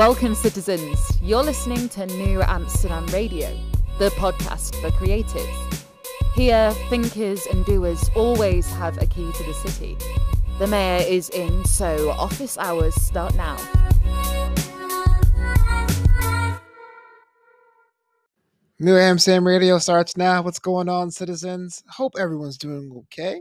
Welcome, citizens. You're listening to Knew Amsterdam Radio, the podcast for creatives. Here, thinkers and doers always have a key to the city. The mayor is in, so office hours start now. Knew Amsterdam Radio starts now. What's going on, citizens? Hope everyone's doing okay.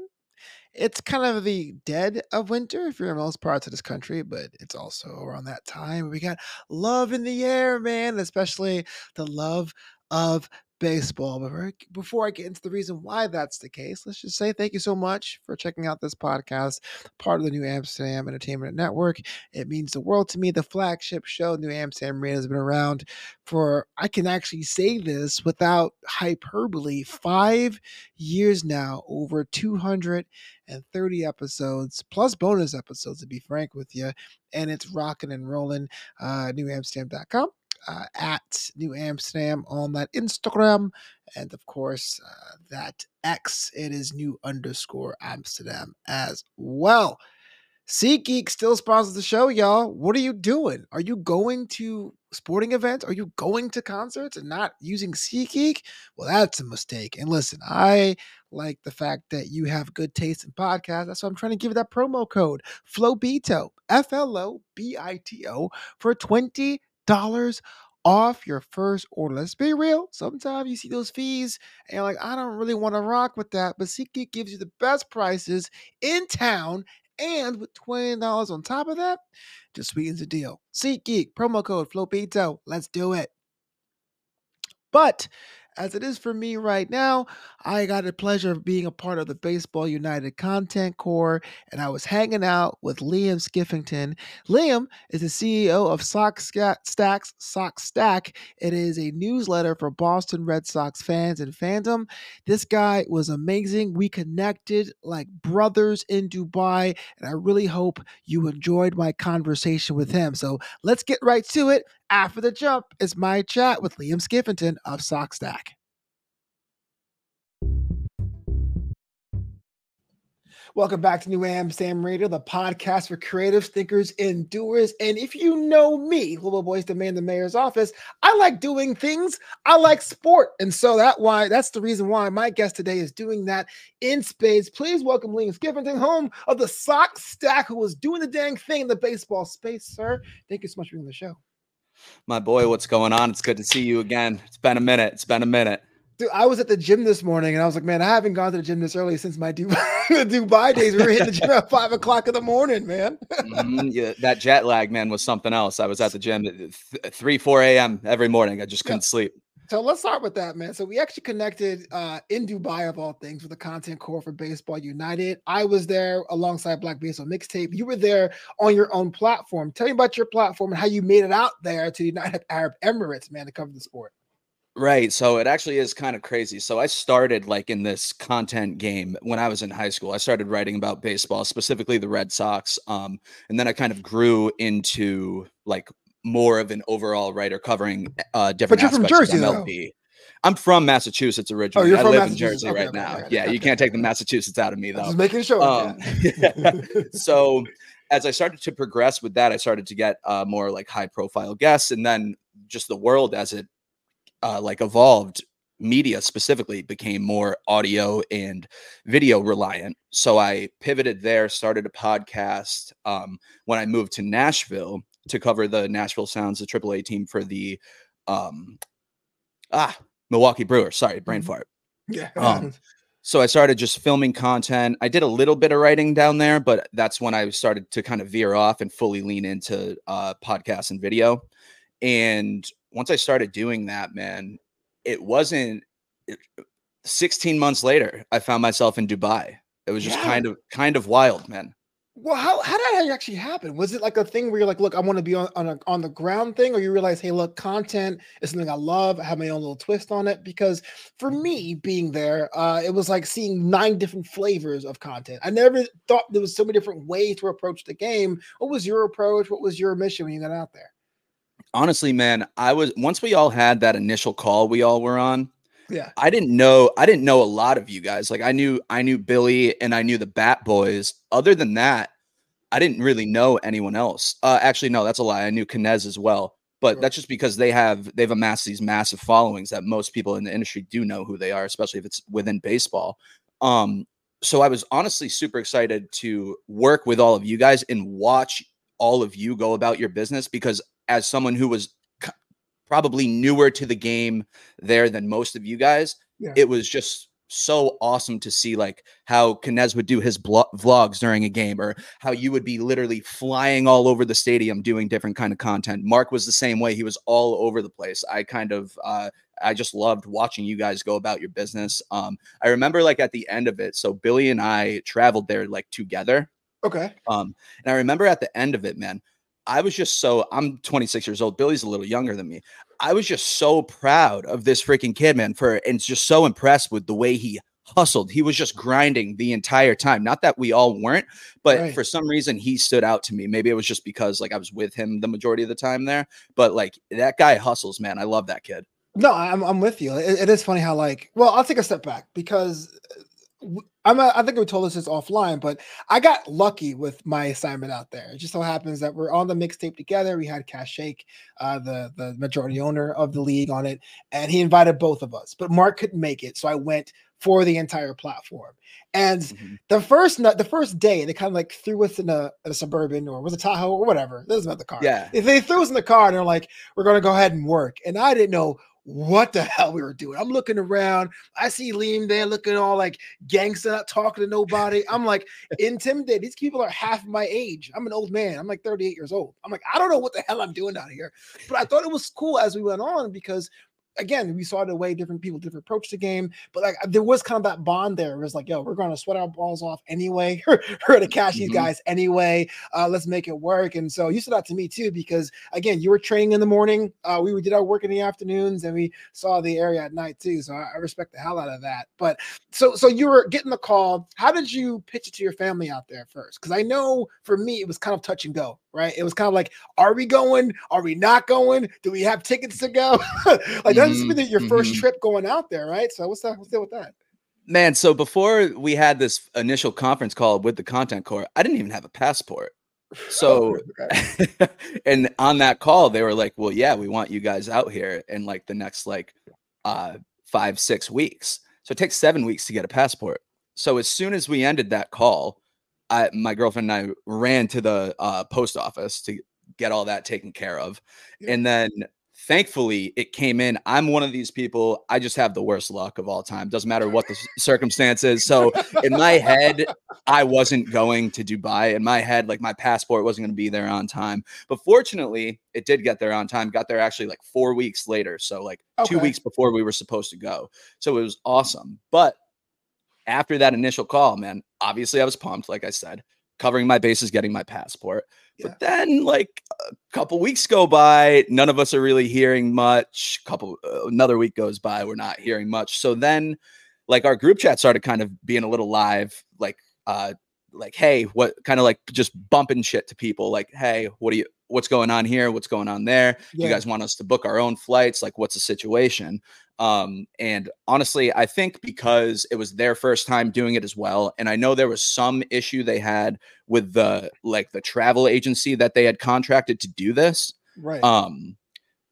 It's kind of the dead of winter if you're in most parts of this country, but it's also around that time. We got love in the air, man, especially the love of baseball. But before I get into the reason why that's the case, let's just say thank you so much for checking out this podcast, part of the Knew Amsterdam Entertainment Network. It means the world to me. The flagship show, Knew Amsterdam has been around for, I can actually say this without hyperbole, five years now, over 230 episodes, plus bonus episodes, to be frank with you. And it's rocking and rolling. Uh, KnewAmsterdam.com uh, at Knew Amsterdam on that Instagram. And of course, uh, that X, it is new underscore Amsterdam as well. SeatGeek still sponsors the show, y'all. What are you doing? Are you going to sporting events? Are you going to concerts and not using SeatGeek? Well, that's a mistake. And listen, I like the fact that you have good taste in podcasts. That's why I'm trying to give you that promo code FLOBITO, F L O B I T O, for 20 dollars off your first order. Let's be real. Sometimes you see those fees and you're like, I don't really want to rock with that. But SeatGeek gives you the best prices in town. And with $20 on top of that, just sweetens the deal. SeatGeek, promo code FLOBITO. Let's do it. But as it is for me right now, I got the pleasure of being a part of the Baseball United Content Corps, and I was hanging out with Liam Skiffington. Liam is the CEO of SoxStacks Sock Stack. It is a newsletter for Boston Red Sox fans and fandom. This guy was amazing. We connected like brothers in Dubai, and I really hope you enjoyed my conversation with him. So let's get right to it. After the jump is my chat with Liam Skiffington of SoxStack. Welcome back to Knew Amsterdam Radio, the podcast for creatives, thinkers, and doers. And if you know me, Flobo Boyce Demand the Mayor's Office, I like doing things. I like sport. And so that why that's the reason why my guest today is doing that in spades. Please welcome Liam Skiffington, home of the SoxStack, who was doing the dang thing in the baseball space, sir. Thank you so much for being on the show. My boy, what's going on? It's good to see you again. It's been a minute. It's been a minute. Dude, I was at the gym this morning and I was like, man, I haven't gone to the gym this early since my Dubai, Dubai days. We were hitting the gym at five o'clock in the morning, man. mm-hmm. yeah, that jet lag, man, was something else. I was at the gym at th- 3, 4 a.m. every morning. I just couldn't yeah. sleep. So let's start with that, man. So we actually connected uh, in Dubai, of all things, with the content corps for Baseball United. I was there alongside Black Baseball Mixtape. You were there on your own platform. Tell me about your platform and how you made it out there to the United Arab Emirates, man, to cover the sport. Right. So it actually is kind of crazy. So I started like in this content game when I was in high school. I started writing about baseball, specifically the Red Sox. Um, and then I kind of grew into like more of an overall writer covering uh different but you're aspects from Jersey, of MLB. Though. I'm from Massachusetts originally. Oh, you're I from live in Jersey okay, right okay, now. okay, yeah, you can't take the Massachusetts out of me though. Just making sure. Um, so as I started to progress with that, I started to get uh, more like high profile guests, and then just the world as it uh, like evolved media specifically became more audio and video reliant so i pivoted there started a podcast um, when i moved to nashville to cover the nashville sounds the aaa team for the um, ah milwaukee brewers sorry brain Mm-hmm. fart yeah. um, so I started just filming content. I did a little bit of writing down there, but that's when I started to kind of veer off and fully lean into uh, podcasts and video. And once I started doing that, man, it wasn't. It, 16 months later, I found myself in Dubai. It was just Yeah. kind of kind of wild, man. Well, how how did that actually happen? Was it like a thing where you're like, look, I want to be on on, a, on the ground thing, or you realize, hey, look, content is something I love. I have my own little twist on it. Because for me, being there, uh, it was like seeing nine different flavors of content. I never thought there was so many different ways to approach the game. What was your approach? What was your mission when you got out there? Honestly, man, I was once we all had that initial call we all were on. Yeah, I didn't know I didn't know a lot of you guys. Like I knew I knew Billy and I knew the Bat Boys. Other than that, I didn't really know anyone else. Uh, actually, no, that's a lie. I knew Knez as well, but Sure. that's just because they have they've amassed these massive followings that most people in the industry do know who they are, especially if it's within baseball. Um, so I was honestly super excited to work with all of you guys and watch all of you go about your business because as someone who was probably newer to the game there than most of you guys, Yeah. it was just so awesome to see like how Knez would do his blo- vlogs during a game or how you would be literally flying all over the stadium doing different kind of content. Mark was the same way. He was all over the place. I kind of uh I just loved watching you guys go about your business. Um I remember like at the end of it, so Billy and I traveled there like together. Okay. Um, and I remember at the end of it, man, I was just so I'm 26 years old. Billy's a little younger than me. I was just so proud of this freaking kid, man, for and just so impressed with the way he hustled. He was just grinding the entire time. Not that we all weren't, but Right. for some reason he stood out to me. Maybe it was just because like I was with him the majority of the time there. But like that guy hustles, man. I love that kid. No, I'm I'm with you. It, it is funny how like well, I'll take a step back because I'm a, I think we told us this offline, but I got lucky with my assignment out there. It just so happens that we're on the mixtape together. We had Kash Shaikh, uh, the the majority owner of the league, on it, and he invited both of us. But Mark couldn't make it, so I went for the entire platform. And Mhm. the first night, the first day, they kind of like threw us in a, a suburban or was it Tahoe or whatever. This is about the car. Yeah. If they threw us in the car and they're like, "We're gonna go ahead and work," and I didn't know what the hell we were doing. I'm looking around. I see Liam there looking all like gangster, not talking to nobody. I'm like intimidated. These people are half my age. I'm an old man. I'm like 38 years old. I'm like, I don't know what the hell I'm doing out here. But I thought it was cool as we went on because again, we saw the way different people different approach the game. But like there was kind of that bond there. It was like, yo, we're gonna sweat our balls off anyway. we're gonna cash these Mhm. guys anyway. Uh, let's make it work. And so you said that to me too, because again, you were training in the morning. Uh, we did our work in the afternoons and we saw the area at night too. So I, I respect the hell out of that. But so so you were getting the call. How did you pitch it to your family out there first? Because I know for me it was kind of touch and go, right? It was kind of like, are we going? Are we not going? Do we have tickets to go? like that's Mhm, been your 1st mhm. trip going out there, right? So what's that? What's deal with that? Man, so before we had this initial conference call with the content corps, I didn't even have a passport. So Okay. and on that call, they were like, "Well, yeah, we want you guys out here in like the next like uh five six weeks." So it takes seven weeks to get a passport. So as soon as we ended that call, I my girlfriend and I ran to the uh, post office to get all that taken care of, Yeah. and then thankfully it came in. I'm one of these people. I just have the worst luck of all time. Doesn't matter what the circumstances. So in my head, I wasn't going to Dubai. In my head, like my passport wasn't going to be there on time. But fortunately, it did get there on time. Got there actually like four weeks later. So like two weeks before we were supposed to go. So it was awesome. But after that initial call, man, obviously I was pumped, like I said, covering my bases, getting my passport. Yeah. But then, like a couple weeks go by, none of us are really hearing much. Couple uh, another week goes by, we're not hearing much. So then, like our group chat started kind of being a little live, like uh, like hey, what kind of like just bumping shit to people, like hey, what do you, what's going on here, what's going on there? Yeah. You guys want us to book our own flights? Like, what's the situation? Um, and honestly, I think because it was their first time doing it as well, and I know there was some issue they had with the like the travel agency that they had contracted to do this. right. Um,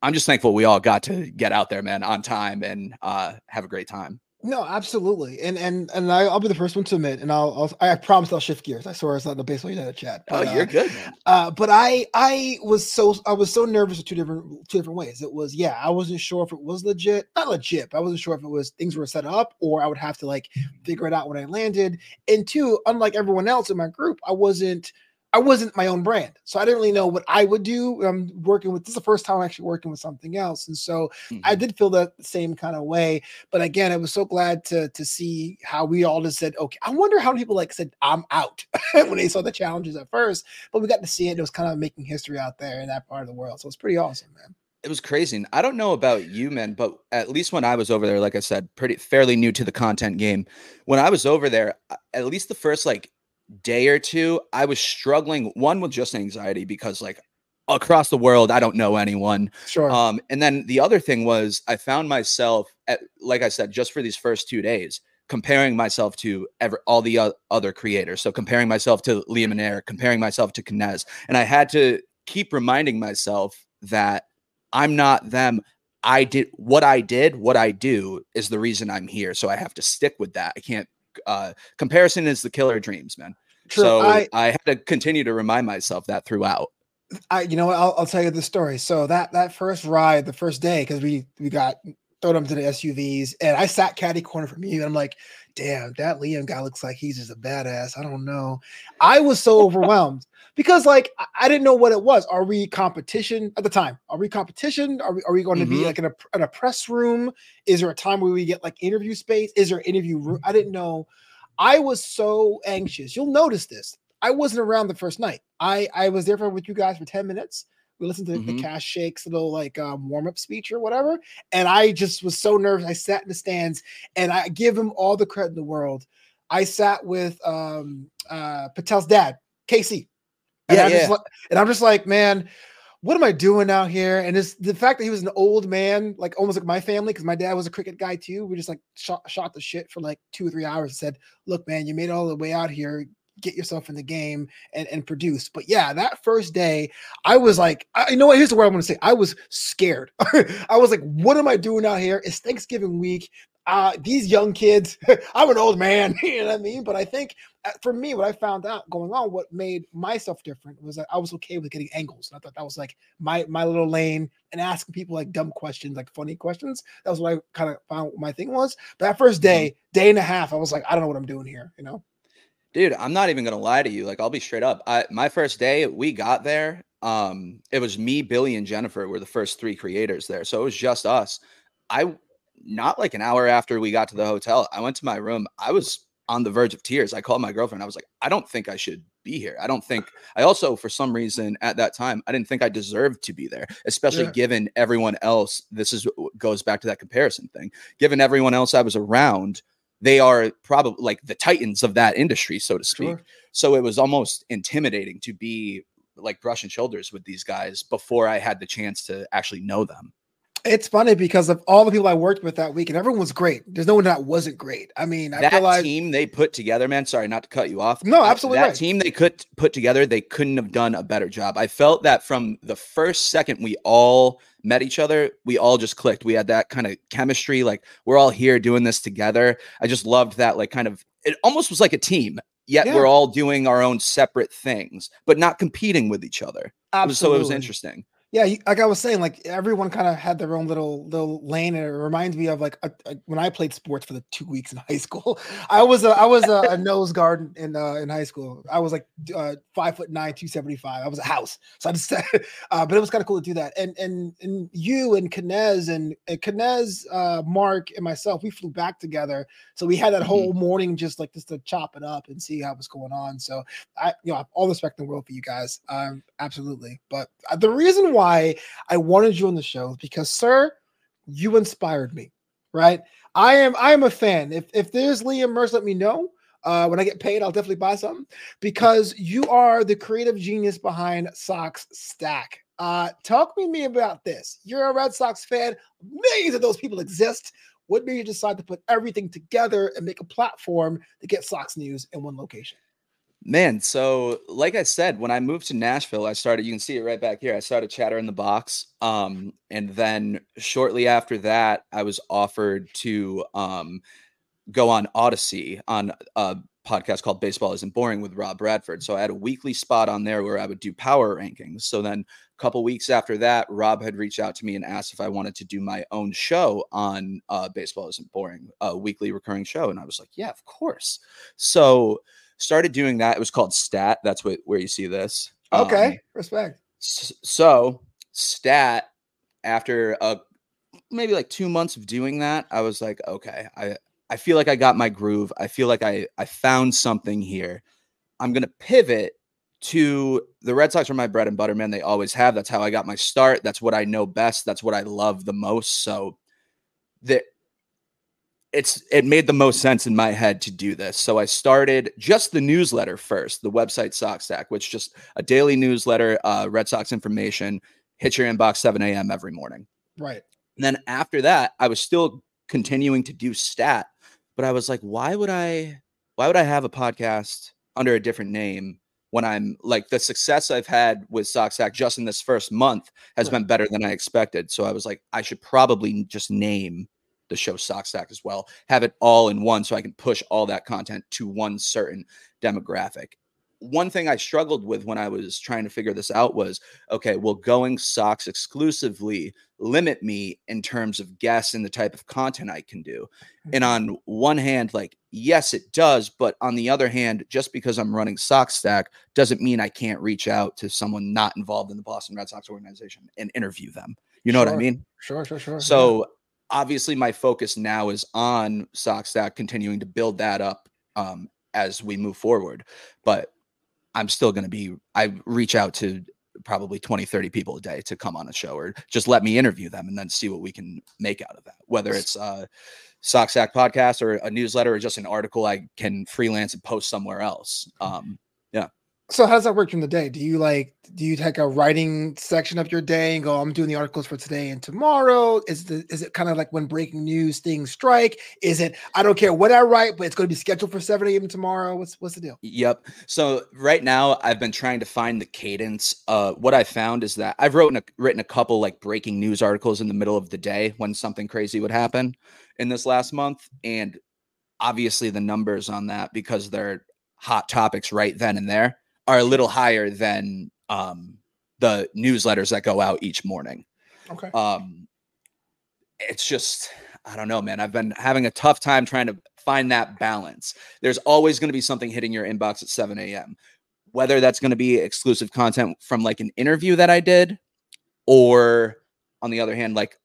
I'm just thankful we all got to get out there, man, on time and uh have a great time. No, absolutely, and and and I, I'll be the first one to admit, and I'll, I'll I promise I'll shift gears. I swear it's not the baseball United chat. Oh, you're uh, good, man. Uh, but I I was so I was so nervous in two different two different ways. It was yeah, I wasn't sure if it was legit, not legit. But I wasn't sure if it was things were set up or I would have to like figure it out when I landed. And two, unlike everyone else in my group, I wasn't I wasn't my own brand, so I didn't really know what I would do. I'm working with this is the first time I'm actually working with something else, and so I Mhm. did feel that same kind of way. But again, I was so glad to to see how we all just said, okay. I wonder how many people like said, I'm out when they saw the challenges at first. But we got to see it. It was kind of making history out there in that part of the world. So it's pretty awesome, man. it was crazy. And I don't know about you, man, but at least when I was over there, like I said, pretty fairly new to the content game. When I was over there, at least the first like day or two, I was struggling one with just anxiety because like across the world, I don't know anyone. Sure. Um, and then the other thing was I found myself at like I said, just for these first two days, comparing myself to ever all the o- other creators. So comparing myself to Liam and Eric, comparing myself to Knez. And I had to keep reminding myself that I'm not them. I did what I did, what I do is the reason I'm here. So I have to stick with that. I can't uh comparison is the killer dreams, man. True. So I, I, had to continue to remind myself that throughout. I, you know, what, I'll, I'll tell you the story. So that that first ride, the first day, because we we got thrown up to the SUVs, and I sat caddy corner from you, and I'm like, damn, that Liam guy looks like he's just a badass. I don't know. I was so overwhelmed because like I, didn't know what it was. Are we competition at the time? Are we competition? Are we are we going to be like in a in a press room? Is there a time where we get like interview space? Is there interview room? I didn't know. I was so anxious. You'll notice this. I wasn't around the first night. I I was there for with you guys for 10 minutes. We listened to the Mhm. Kash Shaikh's little like um, warm up speech or whatever, and I just was so nervous. I sat in the stands, and I give him all the credit in the world. I sat with um, uh, Patel's dad, Casey, and Yeah, I'm just yeah. like, and I'm just like, man, what am I doing out here? And it's the fact that he was an old man, like almost like my family, because my dad was a cricket guy too. We just like shot, shot the shit for like two or three hours and said, look, man, you made it all the way out here. Get yourself in the game and, and produce. But yeah, that first day, I was like, I, you know what? Here's the word I'm going to say. I was scared. I was like, what am I doing out here? It's Thanksgiving week. Uh, these young kids, I'm an old man, you know what I mean? But I think uh, for me, what I found out going on, what made myself different was that I was okay with getting angles. And I thought that was like my my little lane and asking people like dumb questions, like funny questions. That was what I kind of found my thing was. But that first day, day and a half, I was like, I don't know what I'm doing here, you know? Dude, I'm not even gonna lie to you. Like, I'll be straight up. I my first day, we got there. Um, it was me, Billy, and Jennifer were the first three creators there. So it was just us. I not like an hour after we got to the hotel, I went to my room. I was on the verge of tears. I called my girlfriend. I was like, I don't think I should be here. I don't think I also, for some reason, at that time, I didn't think I deserved to be there, especially Yeah. given everyone else. This is what goes back to that comparison thing. Given everyone else I was around, they are probably like the titans of that industry, so to speak. Sure. So it was almost intimidating to be like brushing shoulders with these guys before I had the chance to actually know them. It's funny because of all the people I worked with that week, and everyone was great. There's no one that wasn't great. I mean, I that feel like team they put together, man. Sorry, not to cut you off. No, absolutely That right. team they could put together, they couldn't have done a better job. I felt that from the first second we all met each other, we all just clicked. We had that kind of chemistry, like we're all here doing this together. I just loved that, like kind of. It almost was like a team. Yet Yeah. we're all doing our own separate things, but not competing with each other. Was- so it was interesting. Yeah, like I was saying, like everyone kind of had their own little little lane, and it reminds me of like a, a- when I played sports for the two weeks in high school. I was a I was a, a nose guard in uh, in high school. I was like uh, five foot nine, two seventy five. I was a house, so I just uh, but it was kind of cool to do that. And and and you and Knez and, and Knez, uh, Mark and myself, we flew back together, so we had that Mhm. whole morning just like just to chop it up and see how it was going on. So I, you know, I have all the respect in the world for you guys. Um, absolutely. But uh, the reason why I wanted you on the show because, sir, you inspired me. Right? I am. I am a fan. If if there's Liam Merce, let me know. Uh, when I get paid, I'll definitely buy something because you are the creative genius behind Sox Stack. Uh, talk to me about this. You're a Red Sox fan. Millions of those people exist. What made you decide to put everything together and make a platform to get Sox news in one location? Man, so like I said, when I moved to Nashville, I started, you can see it right back here. I started Chatter in the Box. Um, and then shortly after that, I was offered to um go on Audacy on a podcast called Baseball Isn't Boring with Rob Bradford. So I had a weekly spot on there where I would do power rankings. So then a couple weeks after that, Rob had reached out to me and asked if I wanted to do my own show on uh, Baseball Isn't Boring, a weekly recurring show. And I was like, yeah, of course. So started doing that. It was called Stat. That's what where you see this. Okay, Um, respect. So stat after a maybe like two months of doing that i was like okay i i feel like i got my groove i feel like i i found something here i'm gonna pivot to the red sox are my bread and butter man they always have that's how i got my start that's what i know best that's what i love the most so that it's it made the most sense in my head to do this. So I started just the newsletter first, the website Sox Stack, which just a daily newsletter, uh, Red Sox information, hit your inbox 7 a.m. every morning. Right. And then after that, I was still continuing to do stat, but I was like, why would I why would I have a podcast under a different name when I'm like the success I've had with SoxStack just in this first month has Right. been better than I expected. So I was like, I should probably just name the show SoxStack as well, have it all in one so I can push all that content to one certain demographic. One thing I struggled with when I was trying to figure this out was okay, well, going socks exclusively limit me in terms of guests and the type of content I can do. And mm-hmm. on one hand, like, yes, it does. But on the other hand, just because I'm running SoxStack doesn't mean I can't reach out to someone not involved in the Boston Red Sox organization and interview them. You know what I mean? Sure, sure, sure. So obviously, my focus now is on SoxStack, continuing to build that up um, as we move forward. But I'm still going to be, I reach out to probably 20, 30 people a day to come on a show or just let me interview them and then see what we can make out of that. Whether it's uh, SoxStack podcast or a newsletter or just an article I can freelance and post somewhere else. Um, So how does that work during the day? Do you like do you take a writing section of your day and go, I'm doing the articles for today and tomorrow? Is the is it kind of like when breaking news things strike? Is it I don't care what I write, but it's going to be scheduled for 7 a.m. tomorrow? What's what's the deal? Yep. So right now I've been trying to find the cadence. Uh, what I found is that I've written a, written a couple like breaking news articles in the middle of the day when something crazy would happen in this last month, and obviously the numbers on that because they're hot topics right then and there are a little higher than um, the newsletters that go out each morning. Okay. um it's just i don't know man. I've been having a tough time trying to find that balance. There's always going to be something hitting your inbox at 7 a.m whether that's going to be exclusive content from like an interview that i did or on the other hand like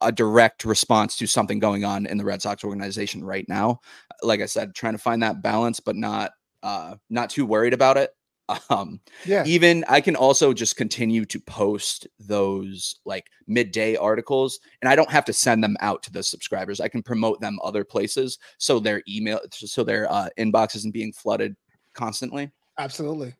a direct response to something going on in the red sox organization right now. Like i said trying to find that balance but not uh not too worried about it um yeah. even I can also just continue to post those like midday articles and I don't have to send them out to the subscribers. I can promote them other places so their email so their uh, inbox isn't being flooded constantly. Absolutely.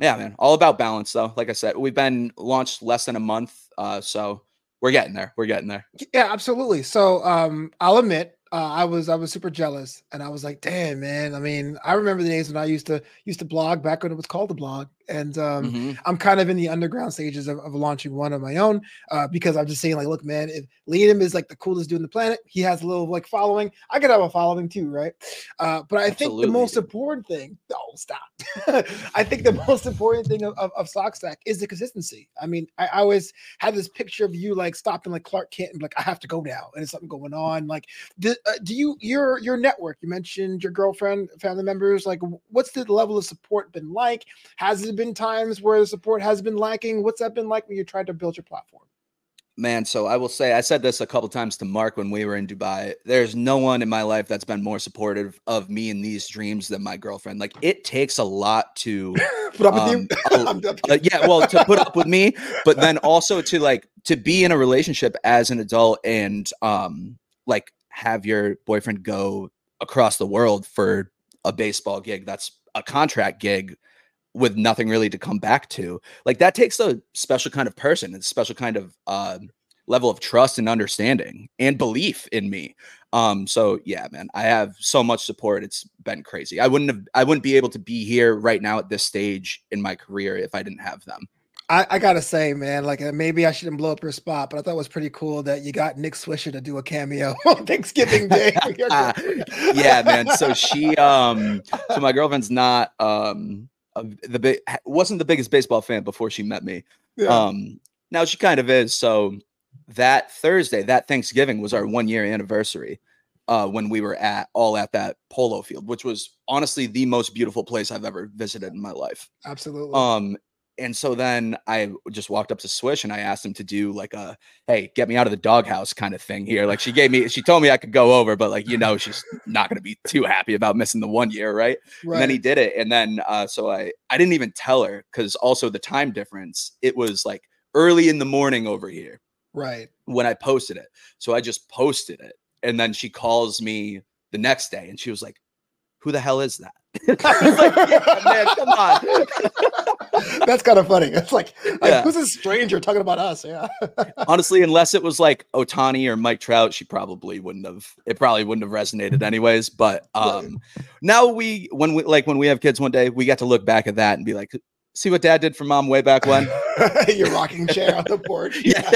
Yeah, man. All about balance though. Like I said, we've been launched less than a month uh so we're getting there. We're getting there. Yeah, absolutely. So um I'll admit uh, I was I was super jealous and I was like, damn man. I mean, I remember the days when I used to used to blog back when it was called the blog. And um Mhm. I'm kind of in the underground stages of, of launching one of my own uh, because I'm just saying, like, look, man, if Liam is like the coolest dude on the planet, he has a little like following. I could have a following too, right? Uh, but I think the most important thing, no, stop. I think the most important thing of, of, of SoxStack is the consistency. I mean, I, I always had this picture of you like stopping like Clark Kent and like, I have to go now, and it's something going on. Like, do, uh, do you your your network? You mentioned your girlfriend, family members. Like, what's the level of support been like? Has it been times where the support has been lacking? What's that been like when you tried to build your platform? Man, so I will say I said this a couple times to Mark when we were in Dubai. There's no one in my life that's been more supportive of me and these dreams than my girlfriend. Like it takes a lot to Put up Um, with oh, you. I'm- I'm uh, yeah, well, to put up with me, but then also to like to be in a relationship as an adult and um like have your boyfriend go across the world for a baseball gig that's a contract gig with nothing really to come back to. Like that takes a special kind of person, a special kind of uh, level of trust and understanding and belief in me. Um, so yeah, man, I have so much support. It's been crazy. I wouldn't have, I wouldn't be able to be here right now at this stage in my career if I didn't have them. I, I gotta say, man, like uh, maybe I shouldn't blow up your spot, but I thought it was pretty cool that you got Nick Swisher to do a cameo on Thanksgiving Day. yeah, man. So she, um, so my girlfriend's not, um, the big wasn't the biggest baseball fan before she met me. Yeah. Um, now she kind of is. So that Thursday, that Thanksgiving was our one year anniversary. Uh, when we were at all at that polo field, which was honestly the most beautiful place I've ever visited in my life. Absolutely. Um, and so then I just walked up to Swish and I asked him to do like a hey, get me out of the doghouse kind of thing here. Like she gave me, she told me I could go over, but like you know, she's not gonna be too happy about missing the one year, right? right. And then he did it, and then uh, so I I didn't even tell her because also the time difference. It was like early in the morning over here right. when I posted it. So I just posted it. And then she calls me the next day and she was like, Who the hell is that? Like, yeah, man, come on. That's kind of funny. It's like, like Yeah. who's a stranger talking about us? Yeah. Honestly, unless it was like Otani or Mike Trout, she probably wouldn't have. It probably wouldn't have resonated anyways. But um, now we, when we like when we have kids one day, we got to look back at that and be like, see what Dad did for Mom way back when. Your rocking chair on the porch. Yeah.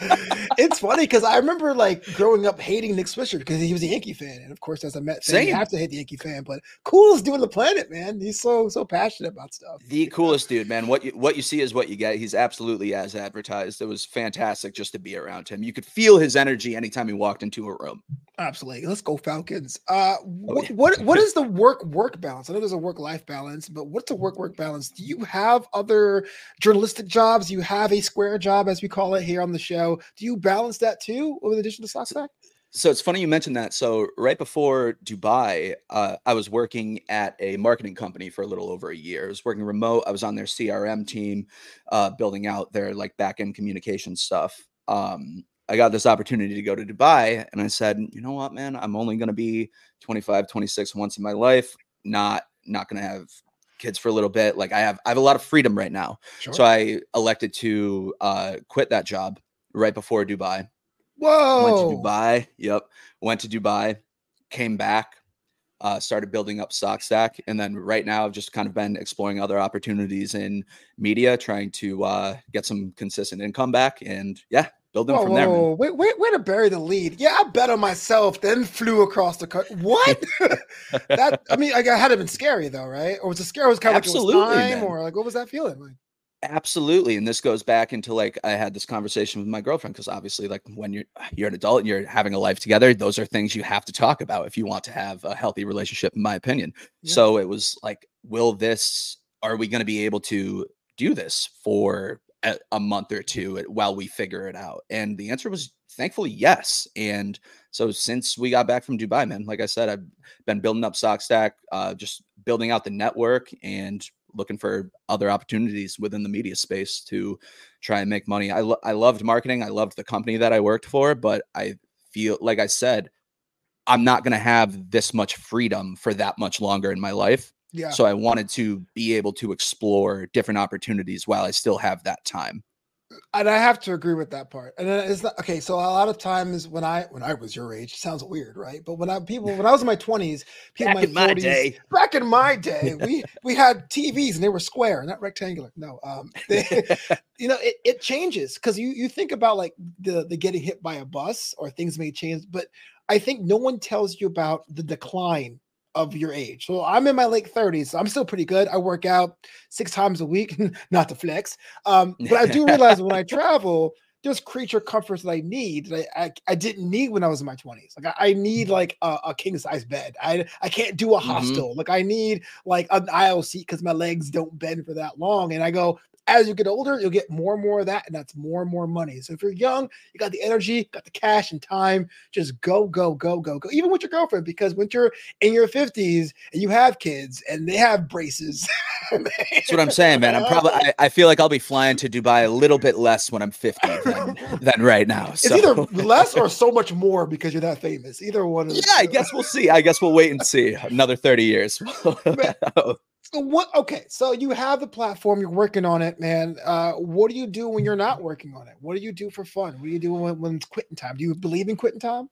it's funny because I remember like growing up hating Nick Swisher because he was a Yankee fan, and of course, as a Met fan, you have to hate the Yankee fan. But coolest dude on the planet, man. He's so so passionate about stuff. The coolest dude, man. What you what you see is what you get. He's absolutely as advertised. It was fantastic just to be around him. You could feel his energy anytime he walked into a room. Absolutely. Let's go Falcons. Uh, what, Oh, yeah. what what is the work work balance? I know there's a work life balance, but what's the work work balance? Do you have other journalistic jobs? You have a square job, as we call it here on the show? Do you balance that too, in addition to Stack? So it's funny you mentioned that. So right before Dubai, uh, I was working at a marketing company for a little over a year. I was working remote. I was on their CRM team, uh, building out their like back end communication stuff. Um, I got this opportunity to go to Dubai, and I said, you know what, man, I'm only going to be 25, 26 once in my life. Not not going to have kids for a little bit. Like I have I have a lot of freedom right now. Sure. So I elected to uh, quit that job right before Dubai Whoa. went to Dubai. Yep. Went to Dubai, came back, uh, started building up SoxStack. And then right now I've just kind of been exploring other opportunities in media, trying to uh, get some consistent income back and yeah, building Whoa, from whoa, there. whoa. Wait, wait, way to bury the lead. Yeah, I bet on myself, then flew across the country. What? that I mean, like, it had to been scary though, right? Or was it scary? Was kind of like it Absolutely, time, man. or like what was that feeling like? Absolutely. And this goes back into like I had this conversation with my girlfriend because obviously like when you're you're an adult and you're having a life together, those are things you have to talk about if you want to have a healthy relationship, in my opinion. Yeah. So it was like, will this are we going to be able to do this for a, a month or two while we figure it out? And the answer was thankfully yes. And so since we got back from Dubai, man, like I said, I've been building up SoxStack, uh, just building out the network and looking for other opportunities within the media space to try and make money. I, lo- I loved marketing. I loved the company that I worked for, but I feel like I said, I'm not going to have this much freedom for that much longer in my life. Yeah. So I wanted to be able to explore different opportunities while I still have that time. and I have to agree with that part. And it's not okay. So a lot of times when I when I was your age, sounds weird, right? But when I people when I was in my twenties, people Back in my in my 40s, day. back in my day, we we had TVs and they were square, not rectangular. No, um, they, you know, it, it changes because you you think about like the the getting hit by a bus or things may change, but I think no one tells you about the decline of your age. So I'm in my late 30s. So I'm still pretty good. I work out six times a week, not to flex. Um, but I do realize when I travel, there's creature comforts that I need that I, I, I didn't need when I was in my 20s. Like I, I need like a, a king size bed. I I can't do a Mhm. hostel. Like I need like an aisle seat because my legs don't bend for that long. And I go, as you get older, you'll get more and more of that, and that's more and more money. So if you're young, you got the energy, got the cash and time, just go, go, go, go, go. Even with your girlfriend, because when you're in your 50s and you have kids and they have braces, That's what I'm saying, man. I'm probably, I, I feel like I'll be flying to Dubai a little bit less when I'm 50 than, than right now. It's either less or so much more because you're that famous. Either one. Yeah, I guess we'll see. I guess we'll wait and see another 30 years. So what? Okay, so you have the platform. You're working on it, man. Uh, what do you do when you're not working on it? What do you do for fun? What do you do when, when it's quitting time? Do you believe in quitting time?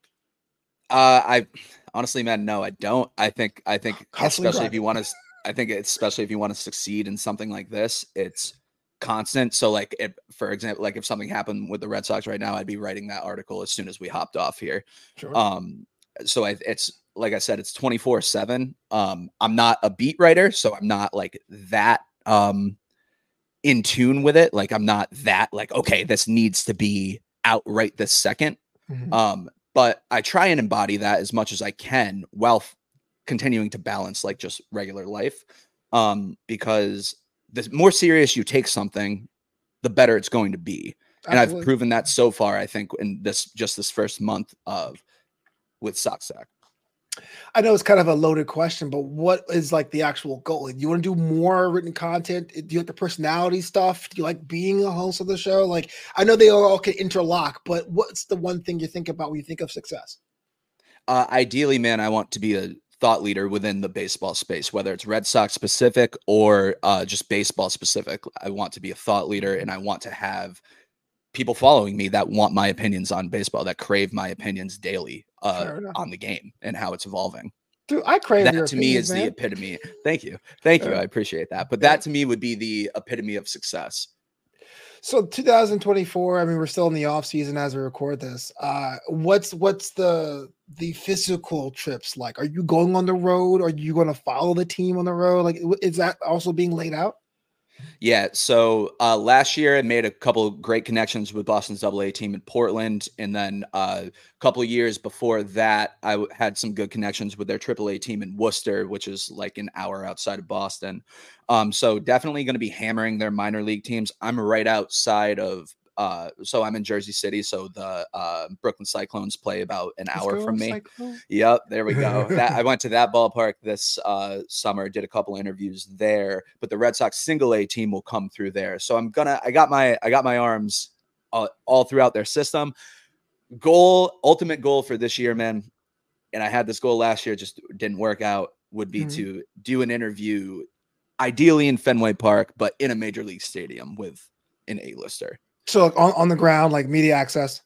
Uh, I honestly, man, no, I don't. I think, I think, Constantly especially if you want to, I think, it's especially if you want to succeed in something like this, it's constant. So, like, if, for example, like if something happened with the Red Sox right now, I'd be writing that article as soon as we hopped off here. Sure. Um, so I, it's like I said, it's 24 seven. Um, I'm not a beat writer, so I'm not like that, um, in tune with it. Like I'm not that like, okay, this needs to be out right this second. Mhm. Um, but I try and embody that as much as I can while f- continuing to balance like just regular life. Um, because the more serious you take something, the better it's going to be. And I've proven that so far, I think, in this just this first month of with SoxStack. I know it's kind of a loaded question, but what is like the actual goal? Do you want to do more written content? Do you like the personality stuff? Do you like being a host of the show? Like, I know they all can interlock, but what's the one thing you think about when you think of success? Uh, ideally, man, I want to be a thought leader within the baseball space, whether it's Red Sox specific or uh, just baseball specific. I want to be a thought leader and I want to have people following me that want my opinions on baseball, that crave my opinions daily uh, on the game and how it's evolving. Dude, I crave that to opinions, me is man. the epitome. Thank you. Thank you. I appreciate that. But that to me would be the epitome of success. So 2024, I mean, we're still in the off season as we record this. Uh, what's what's the the physical trips like? Are you going on the road? Are you going to follow the team on the road? Like, is that also being laid out? Yeah. So uh, last year, I made a couple great connections with Boston's Double A team in Portland, and then uh, a couple years before that, I w- had some good connections with their Triple A team in Worcester, which is like an hour outside of Boston. Um, so definitely going to be hammering their minor league teams. I'm right outside of. Uh, so I'm in Jersey City, so the uh, Brooklyn Cyclones play about an Let's hour from me. Cyclone. Yep, there we go. that I went to that ballpark this uh, summer, did a couple interviews there, but the Red Sox single A team will come through there. So I'm gonna I got my I got my arms uh, all throughout their system. Goal, ultimate goal for this year, man. And I had this goal last year, just didn't work out. Would be Mhm. to do an interview, ideally in Fenway Park, but in a major league stadium with an A-lister. So like, on, on the ground, like media access.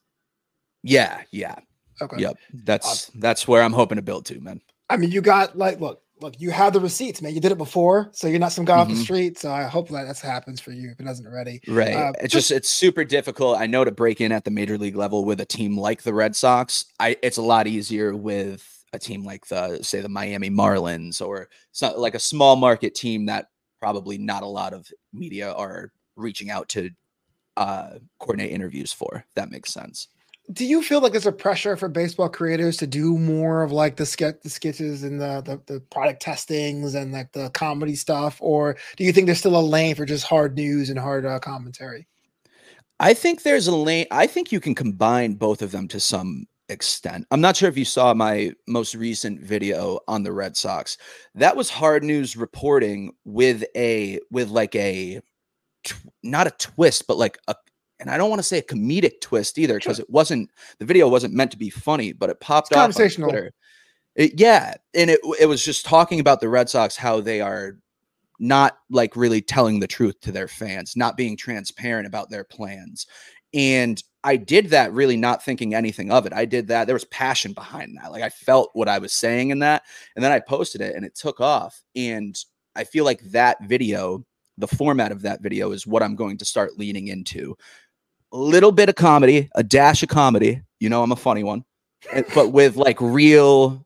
Yeah, yeah, Okay. yep. That's that's where I'm hoping to build to, man. I mean, you got like, look, look, you have the receipts, man. You did it before, so you're not some guy off the Mhm. street. So I hope that that happens for you if it doesn't already. Right. Uh, it's just it's super difficult. I know to break in at the major league level with a team like the Red Sox. I it's a lot easier with a team like the say the Miami Marlins or so, like a small market team that probably not a lot of media are reaching out to uh coordinate interviews for. If that makes sense. Do you feel like there's a pressure for baseball creators to do more of like the sketch, the sketches and the, the the product testings and like the comedy stuff, or do you think there's still a lane for just hard news and hard uh, commentary? I think there's a lane. I think you can combine both of them to some extent. I'm not sure if you saw my most recent video on the Red Sox. That was hard news reporting with a with like a tw- not a twist, but like a and I don't want to say a comedic twist either because it wasn't the video wasn't meant to be funny, but it popped on conversational. Twitter. It- yeah, and it it was just talking about the Red Sox how they are not like really telling the truth to their fans, not being transparent about their plans. And I did that really not thinking anything of it. I did that. There was passion behind that. Like I felt what I was saying in that. And then I posted it and it took off. And I feel like that video, the format of that video is what I'm going to start leaning into. A little bit of comedy, a dash of comedy. You know, I'm a funny one, but with like real,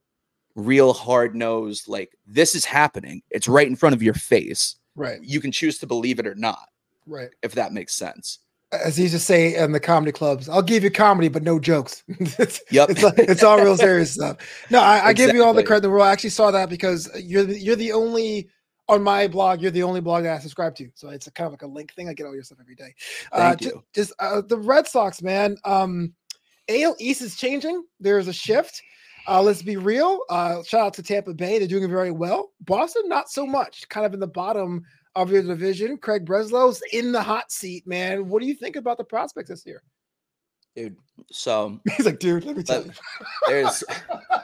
real hard nosed, like this is happening. It's right in front of your face. Right, You can choose to believe it or not, right. if that makes sense. As he used to say in the comedy clubs, "I'll give you comedy, but no jokes." it's, Yep. it's, like- it's all real serious stuff. No, I, I give you all the credit in the world. I actually saw that because you're the, you're the only on my blog. You're the only blog that I subscribe to, so it's a kind of like a link thing. I get all your stuff every day. uh, Thank ju- you. Just uh, the Red Sox, man. Um, AL East is changing. There's a shift. Uh, let's be real. Uh, shout out to Tampa Bay. They're doing very well. Boston, not so much. Kind of in the bottom of your division. Craig Breslow's in the hot seat, man. What do you think about the prospects this year? Dude. So He's like, dude, let me tell you. there's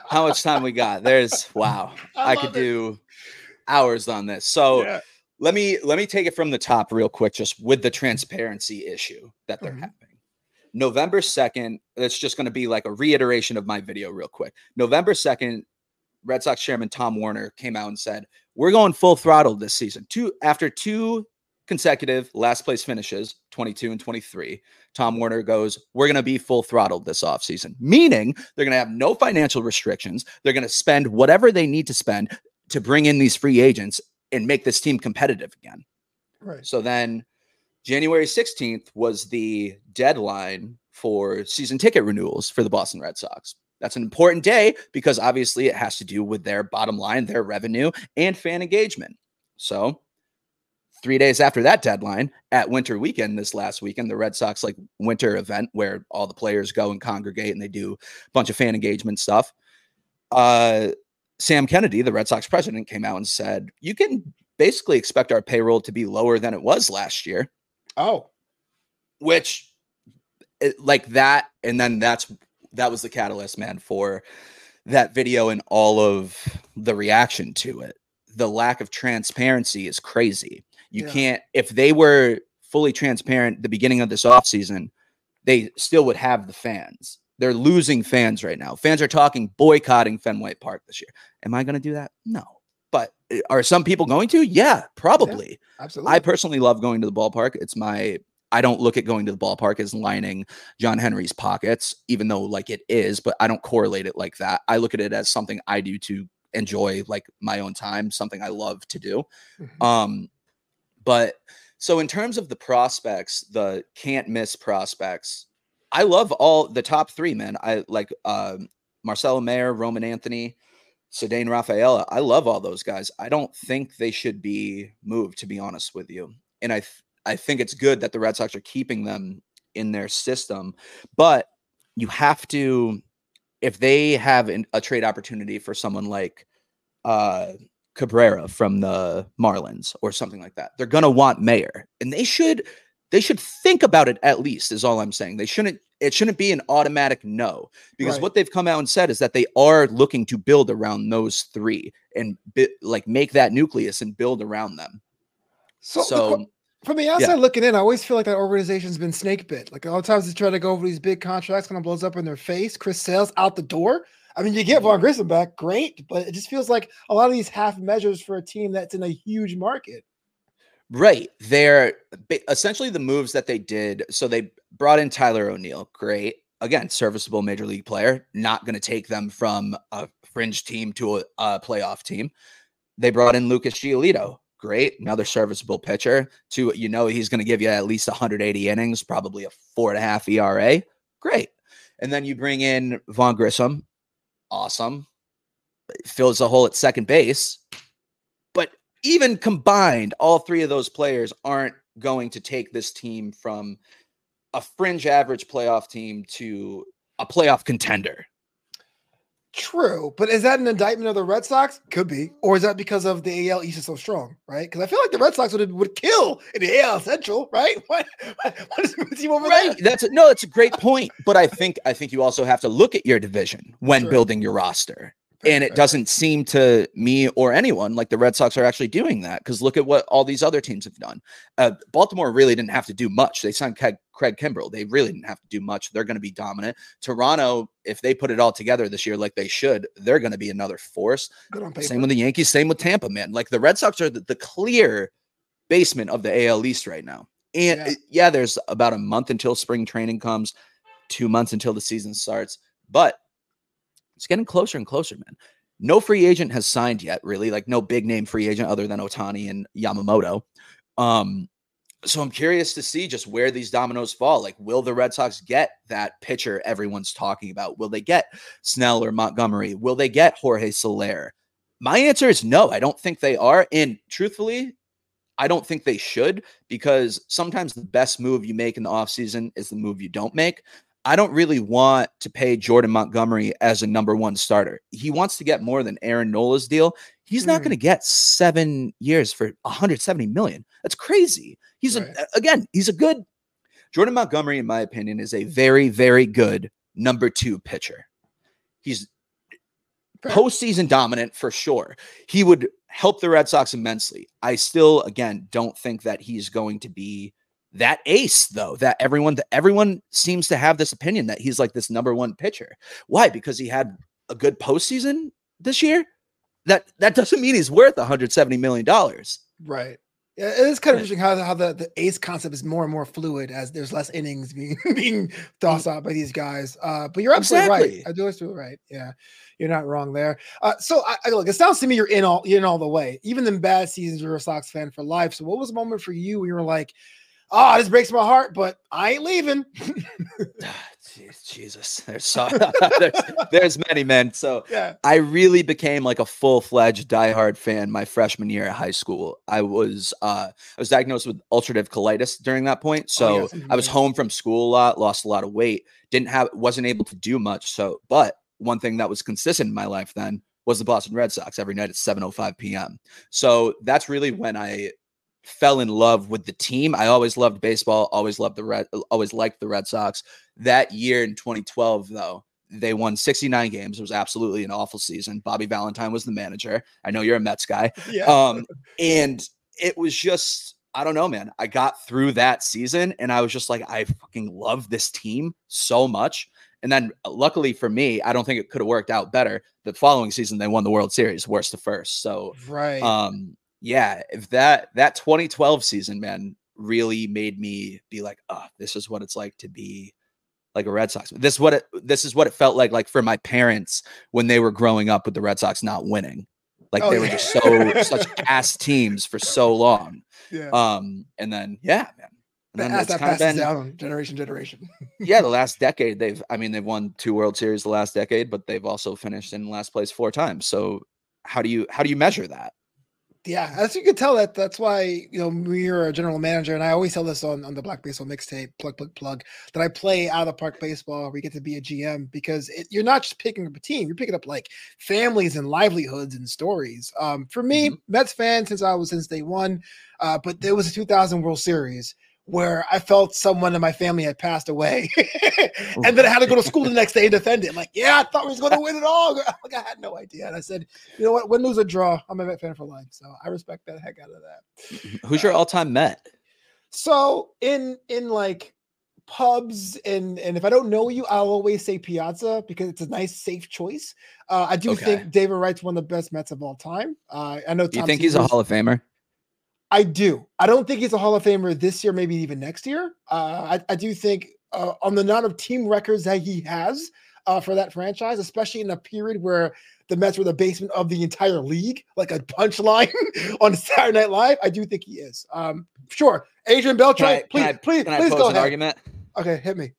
how much time we got? There's wow. I, could it. do hours on this. So Yeah. let me let me take it from the top real quick, just with the transparency issue that they're Mhm. having. November 2nd, that's just going to be like a reiteration of my video, real quick. November 2nd, Red Sox chairman Tom Werner came out and said, We're going full throttle this season. Two after two consecutive last place finishes, 22 and 23. Tom Werner goes, We're going to be full throttle this offseason, meaning they're going to have no financial restrictions. They're going to spend whatever they need to spend to bring in these free agents and make this team competitive again. Right. So then January 16th was the deadline for season ticket renewals for the Boston Red Sox. That's an important day because obviously it has to do with their bottom line, their revenue, and fan engagement. So, three days after that deadline, at Winter Weekend this last weekend, the Red Sox like winter event where all the players go and congregate and they do a bunch of fan engagement stuff. Uh, Sam Kennedy, the Red Sox president, came out and said, "You can basically expect our payroll to be lower than it was last year." Oh, which it, like that and then that's that was the catalyst man for that video and all of the reaction to it. The lack of transparency is crazy. You Yeah. can't if they were fully transparent the beginning of this offseason, they still would have the fans. They're losing fans right now. Fans are talking boycotting Fenway Park this year. Am I going to do that? No. But uh, are some people going to? Yeah, probably. Absolutely. I personally love going to the ballpark. It's my I don't look at going to the ballpark as lining John Henry's pockets, even though like it is, but I don't correlate it like that. I look at it as something I do to enjoy like my own time, something I love to do. Mhm. Um, but so in terms of the prospects, the can't miss prospects, I love all the top three, man. I like um Marcelo Mayer, Roman Anthony, Ceddanne Rafaela. I love all those guys. I don't think they should be moved, to be honest with you. And I th- I think it's good that the Red Sox are keeping them in their system, but you have to if they have an, a trade opportunity for someone like uh Cabrera from the Marlins or something like that. They're going to want Mayer. And they should they should think about it at least is all I'm saying. They shouldn't it shouldn't be an automatic no because Right. what they've come out and said is that they are looking to build around those three and like make that nucleus and build around them. so, the So, que- from the outside looking in, I always feel like that organization's been snake bit. Like a lot of times they try to go over these big contracts, kind of blows up in their face. Chris Sale's out the door. I mean, you get Mm-hmm. Vaughn Grissom back, great, but it just feels like a lot of these half measures for a team that's in a huge market. Right. They're essentially the moves that they did. So they brought in Tyler O'Neill. Great. Again, serviceable major league player. Not going to take them from a fringe team to a, a playoff team. They brought in Lucas Giolito. Great. Another serviceable pitcher. To you know, he's going to give you at least 180 innings, probably a four and a half ERA. Great. And then you bring in Vaughn Grissom. Awesome. Fills a hole at second base. Even combined, all three of those players aren't going to take this team from a fringe average playoff team to a playoff contender. True, but is that an indictment of the Red Sox? Could be, or is that because of the AL East is so strong, right? Because I feel like the Red Sox would would kill in the AL Central, right? What what, what is the team over Right. there? That's a, no, that's a great point. But I think I think you also have to look at your division when Sure. building your roster. And it doesn't seem to me or anyone like the Red Sox are actually doing that because look at what all these other teams have done. Uh, Baltimore really didn't have to do much. They signed Craig, Craig Kimbrel. They really didn't have to do much. They're going to be dominant. Toronto, if they put it all together this year like they should, they're going to be another force. Good on paper. Same with the Yankees. Same with Tampa, man. Like the Red Sox are the, the clear basement of the AL East right now. And yeah. yeah, there's about a month until spring training comes, two months until the season starts, but it's getting closer and closer, man. No free agent has signed yet, really. Like no big name free agent other than Ohtani and Yamamoto. Um, so I'm curious to see just where these dominoes fall. Like, will the Red Sox get that pitcher everyone's talking about? Will they get Snell or Montgomery? Will they get Jorge Soler? My answer is no. I don't think they are. And truthfully, I don't think they should because sometimes the best move you make in the offseason is the move you don't make. I don't really want to pay Jordan Montgomery as a number one starter. He wants to get more than Aaron Nola's deal. He's not Mm. going to get seven years for 170 million. That's crazy. He's Right. a, again, he's a good Jordan Montgomery, in my opinion, is a very, very good number two pitcher. He's postseason dominant for sure. He would help the Red Sox immensely. I still, again, don't think that he's going to be that ace, though. That everyone, that everyone seems to have this opinion that he's like this number one pitcher. Why? Because he had a good postseason this year. That that doesn't mean he's worth 170 million dollars. Right. Yeah, it is kind of interesting how, how the, the ace concept is more and more fluid as there's less innings being being tossed out by these guys. Uh, but you're absolutely right. I do absolutely right. Yeah, you're not wrong there. Uh, so I, I look, it sounds to me you're in all you're in all the way. Even in bad seasons, you're a Sox fan for life. So what was the moment for you when you were like, "Ah, this breaks my heart, but I ain't leaving." Jesus, there's so there's, there's many men. So yeah. I really became like a full fledged diehard fan my freshman year at high school. I was uh, I was diagnosed with ulcerative colitis during that point, so yes, I was mhm. home from school a lot, lost a lot of weight, didn't have, wasn't able to do much. So, but one thing that was consistent in my life then was the Boston Red Sox every night at 7:05 p.m. So that's really when I fell in love with the team. I always loved baseball, always loved the Red, always liked the Red Sox. That year in 2012, though, they won 69 games. It was absolutely an awful season. Bobby Valentine was the manager. I know you're a Mets guy. Yeah. Um, and it was just, I don't know, man. I got through that season and I was just like, I fucking love this team so much. And then uh, luckily for me, I don't think it could have worked out better. The following season, they won the World Series, worst to first. So right. um, yeah, if that that 2012 season, man, really made me be like, oh, this is what it's like to be like a Red Sox. This is what it this is what it felt like like for my parents when they were growing up with the Red Sox not winning. Like Oh, they were just so such ass teams for so long. yeah. Um, and then yeah, man. And then As it's that kind of passes been down generation generation. yeah, the last decade they've I mean they've won two World Series the last decade, but they've also finished in last place four times. So how do you how do you measure that? Yeah, as you can tell, that that's why you know we're a general manager, and I always tell this on on the Black Baseball mixtape, plug plug plug, that I play out of the park baseball. We get to be a GM because it, you're not just picking up a team; you're picking up like families and livelihoods and stories. Um, for me, Mets fan since I was since day one, uh, but there was a 2000 World Series where I felt someone in my family had passed away, and then I had to go to school the next day and defend it. Like, yeah, I thought we was going to win it all. Like, I had no idea, and I said, you know what, win, lose, or draw, I'm a Met fan for life. So I respect that heck out of that. Who's your all-time Met? So in in like pubs and and if I don't know you, I'll always say Piazza because it's a nice, safe choice. Uh, I do Okay. think David Wright's one of the best Mets of all time. Uh, I know. Do you Tom think he's a Hall of Famer? I do. I don't think he's a Hall of Famer this year, maybe even next year. Uh, I, I do think uh, on the amount of team records that he has uh, for that franchise, especially in a period where the Mets were the basement of the entire league, like a punchline on Saturday Night Live, I do think he is. Um, sure, Adrian Beltre, Can I- can please, I- please, Can I please pose go an ahead. argument? Okay, hit me.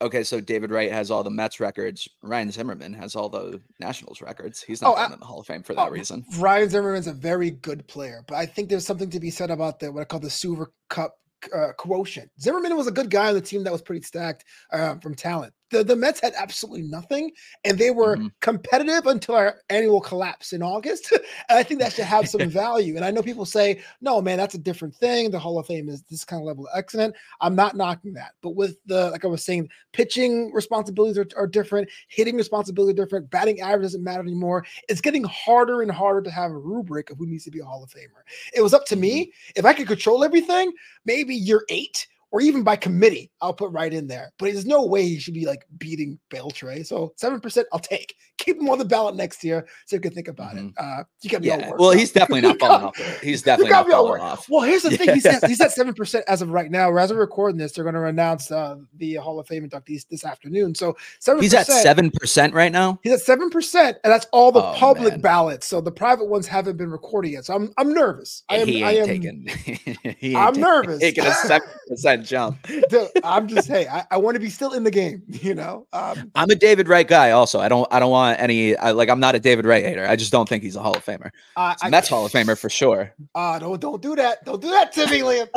Okay, so David Wright has all the Mets records. Ryan Zimmerman has all the Nationals records. He's not Oh, I- in the Hall of Fame for that Oh, reason. Ryan Zimmerman's a very good player, but I think there's something to be said about the what I call the Silver Cup uh, quotient. Zimmerman was a good guy on the team that was pretty stacked uh, from talent. The the Mets had absolutely nothing, and they were Mhm. competitive until our annual collapse in August. and I think that should have some value. And I know people say, "No, man, that's a different thing. The Hall of Fame is this kind of level of excellent." I'm not knocking that, but with the like I was saying, pitching responsibilities are, are different, hitting responsibilities are different, batting average doesn't matter anymore it's getting harder and harder to have a rubric of who needs to be a Hall of Famer. It was up to me. If I could control everything, maybe year eight or even by committee, I'll put Wright in there. But there's no way he should be like beating Beltre. So 7% I'll take. Keep him on the ballot next year so you can think about it. Uh, you got me all Yeah. worked Well, he's definitely not falling off. He's definitely not falling off. Well, here's the thing. He's at, he's at 7% as of right now. As we're recording this, they're going to announce uh, the Hall of Fame inductees this afternoon. So 7%. He's at seven percent right now. He's at seven percent, and that's all the Oh, public man. ballots. So the private ones haven't been recorded yet. So I'm I'm nervous. I am he I ain't am taking. he ain't I'm taking- nervous. Taking a seven percent jump. dude, I'm just hey, I, I want to be still in the game, you know. Um, I'm a David Wright guy. Also, I don't. I don't want any. I, like, I'm not a David Wright hater. I just don't think he's a Hall of Famer. He's a I, Mets Hall of Famer for sure. Uh, don't don't do that. Don't do that to me, Liam.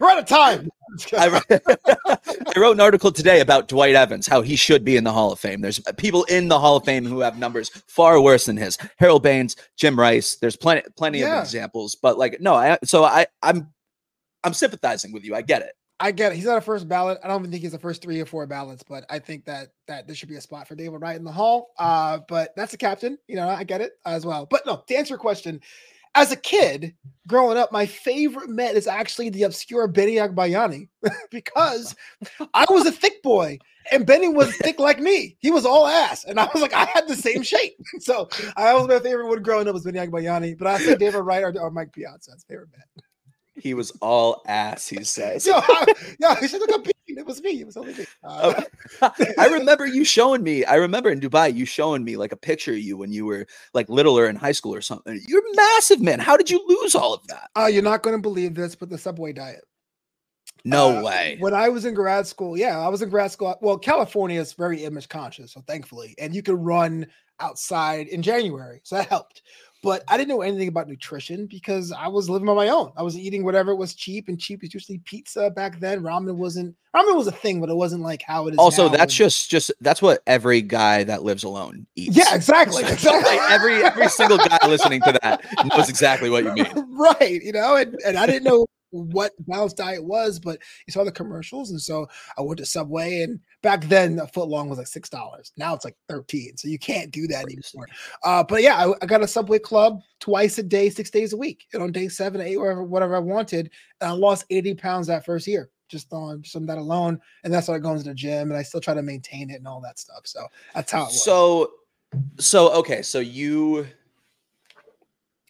We're out of time. I wrote, I wrote an article today about Dwight Evans, how he should be in the Hall of Fame. There's people in the Hall of Fame who have numbers far worse than his. Harold Baines, Jim Rice. There's plenty, plenty Yeah. of examples. But like, no, I. So I, I'm, I'm sympathizing with you. I get it. I get it. He's not a first ballot. I don't even think he's the first three or four ballots, but I think that that there should be a spot for David Wright in the hall. Uh, but that's the captain. You know, I get it as well. But no, to answer your question, as a kid growing up, my favorite Met is actually the obscure Benny Agbayani because I was a thick boy and Benny was thick like me. He was all ass, and I was like, I had the same shape. So I was my favorite one growing up was Benny Agbayani. But I said David Wright or, or Mike Piazza's favorite Met. He was all ass. He says. Yo, I, yo, he should look. It was me. It was only me. Uh, I remember you showing me. I remember in Dubai you showing me like a picture of you when you were like littler in high school or something. You're massive, man. How did you lose all of that? Uh, you're not going to believe this, but the Subway diet. No Uh, way. When I was in grad school, yeah, I was in grad school. Well, California is very image conscious, so thankfully, and you can run outside in January, so that helped. But I didn't know anything about nutrition because I was living on my own. I was eating whatever was cheap, and cheap is usually pizza back then. Ramen wasn't. Ramen was a thing, but it wasn't like how it is. Also, that's when- just just that's what every guy that lives alone eats. yeah, exactly, Like, exactly. every every single guy listening to that knows exactly what you mean. right you know and, and i didn't know what balanced diet was, but you saw the commercials, and so I went to Subway, and back then a foot long was like six dollars. Now it's like thirteen, so you can't do that anymore. Uh, but yeah, I, I, got a Subway club twice a day, six days a week, and on day seven, eight, whatever, whatever I wanted, and I lost eighty pounds that first year just on on that alone, and that's why I go into the gym, and I still try to maintain it and all that stuff. So that's how it was. So, so okay, so you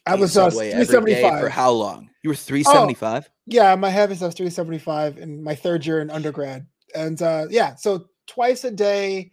I was uh, three seventy five for how long? You were three seventy five. Oh, yeah, my heaviest I was three seventy five in my third year in undergrad, and uh, yeah, so twice a day.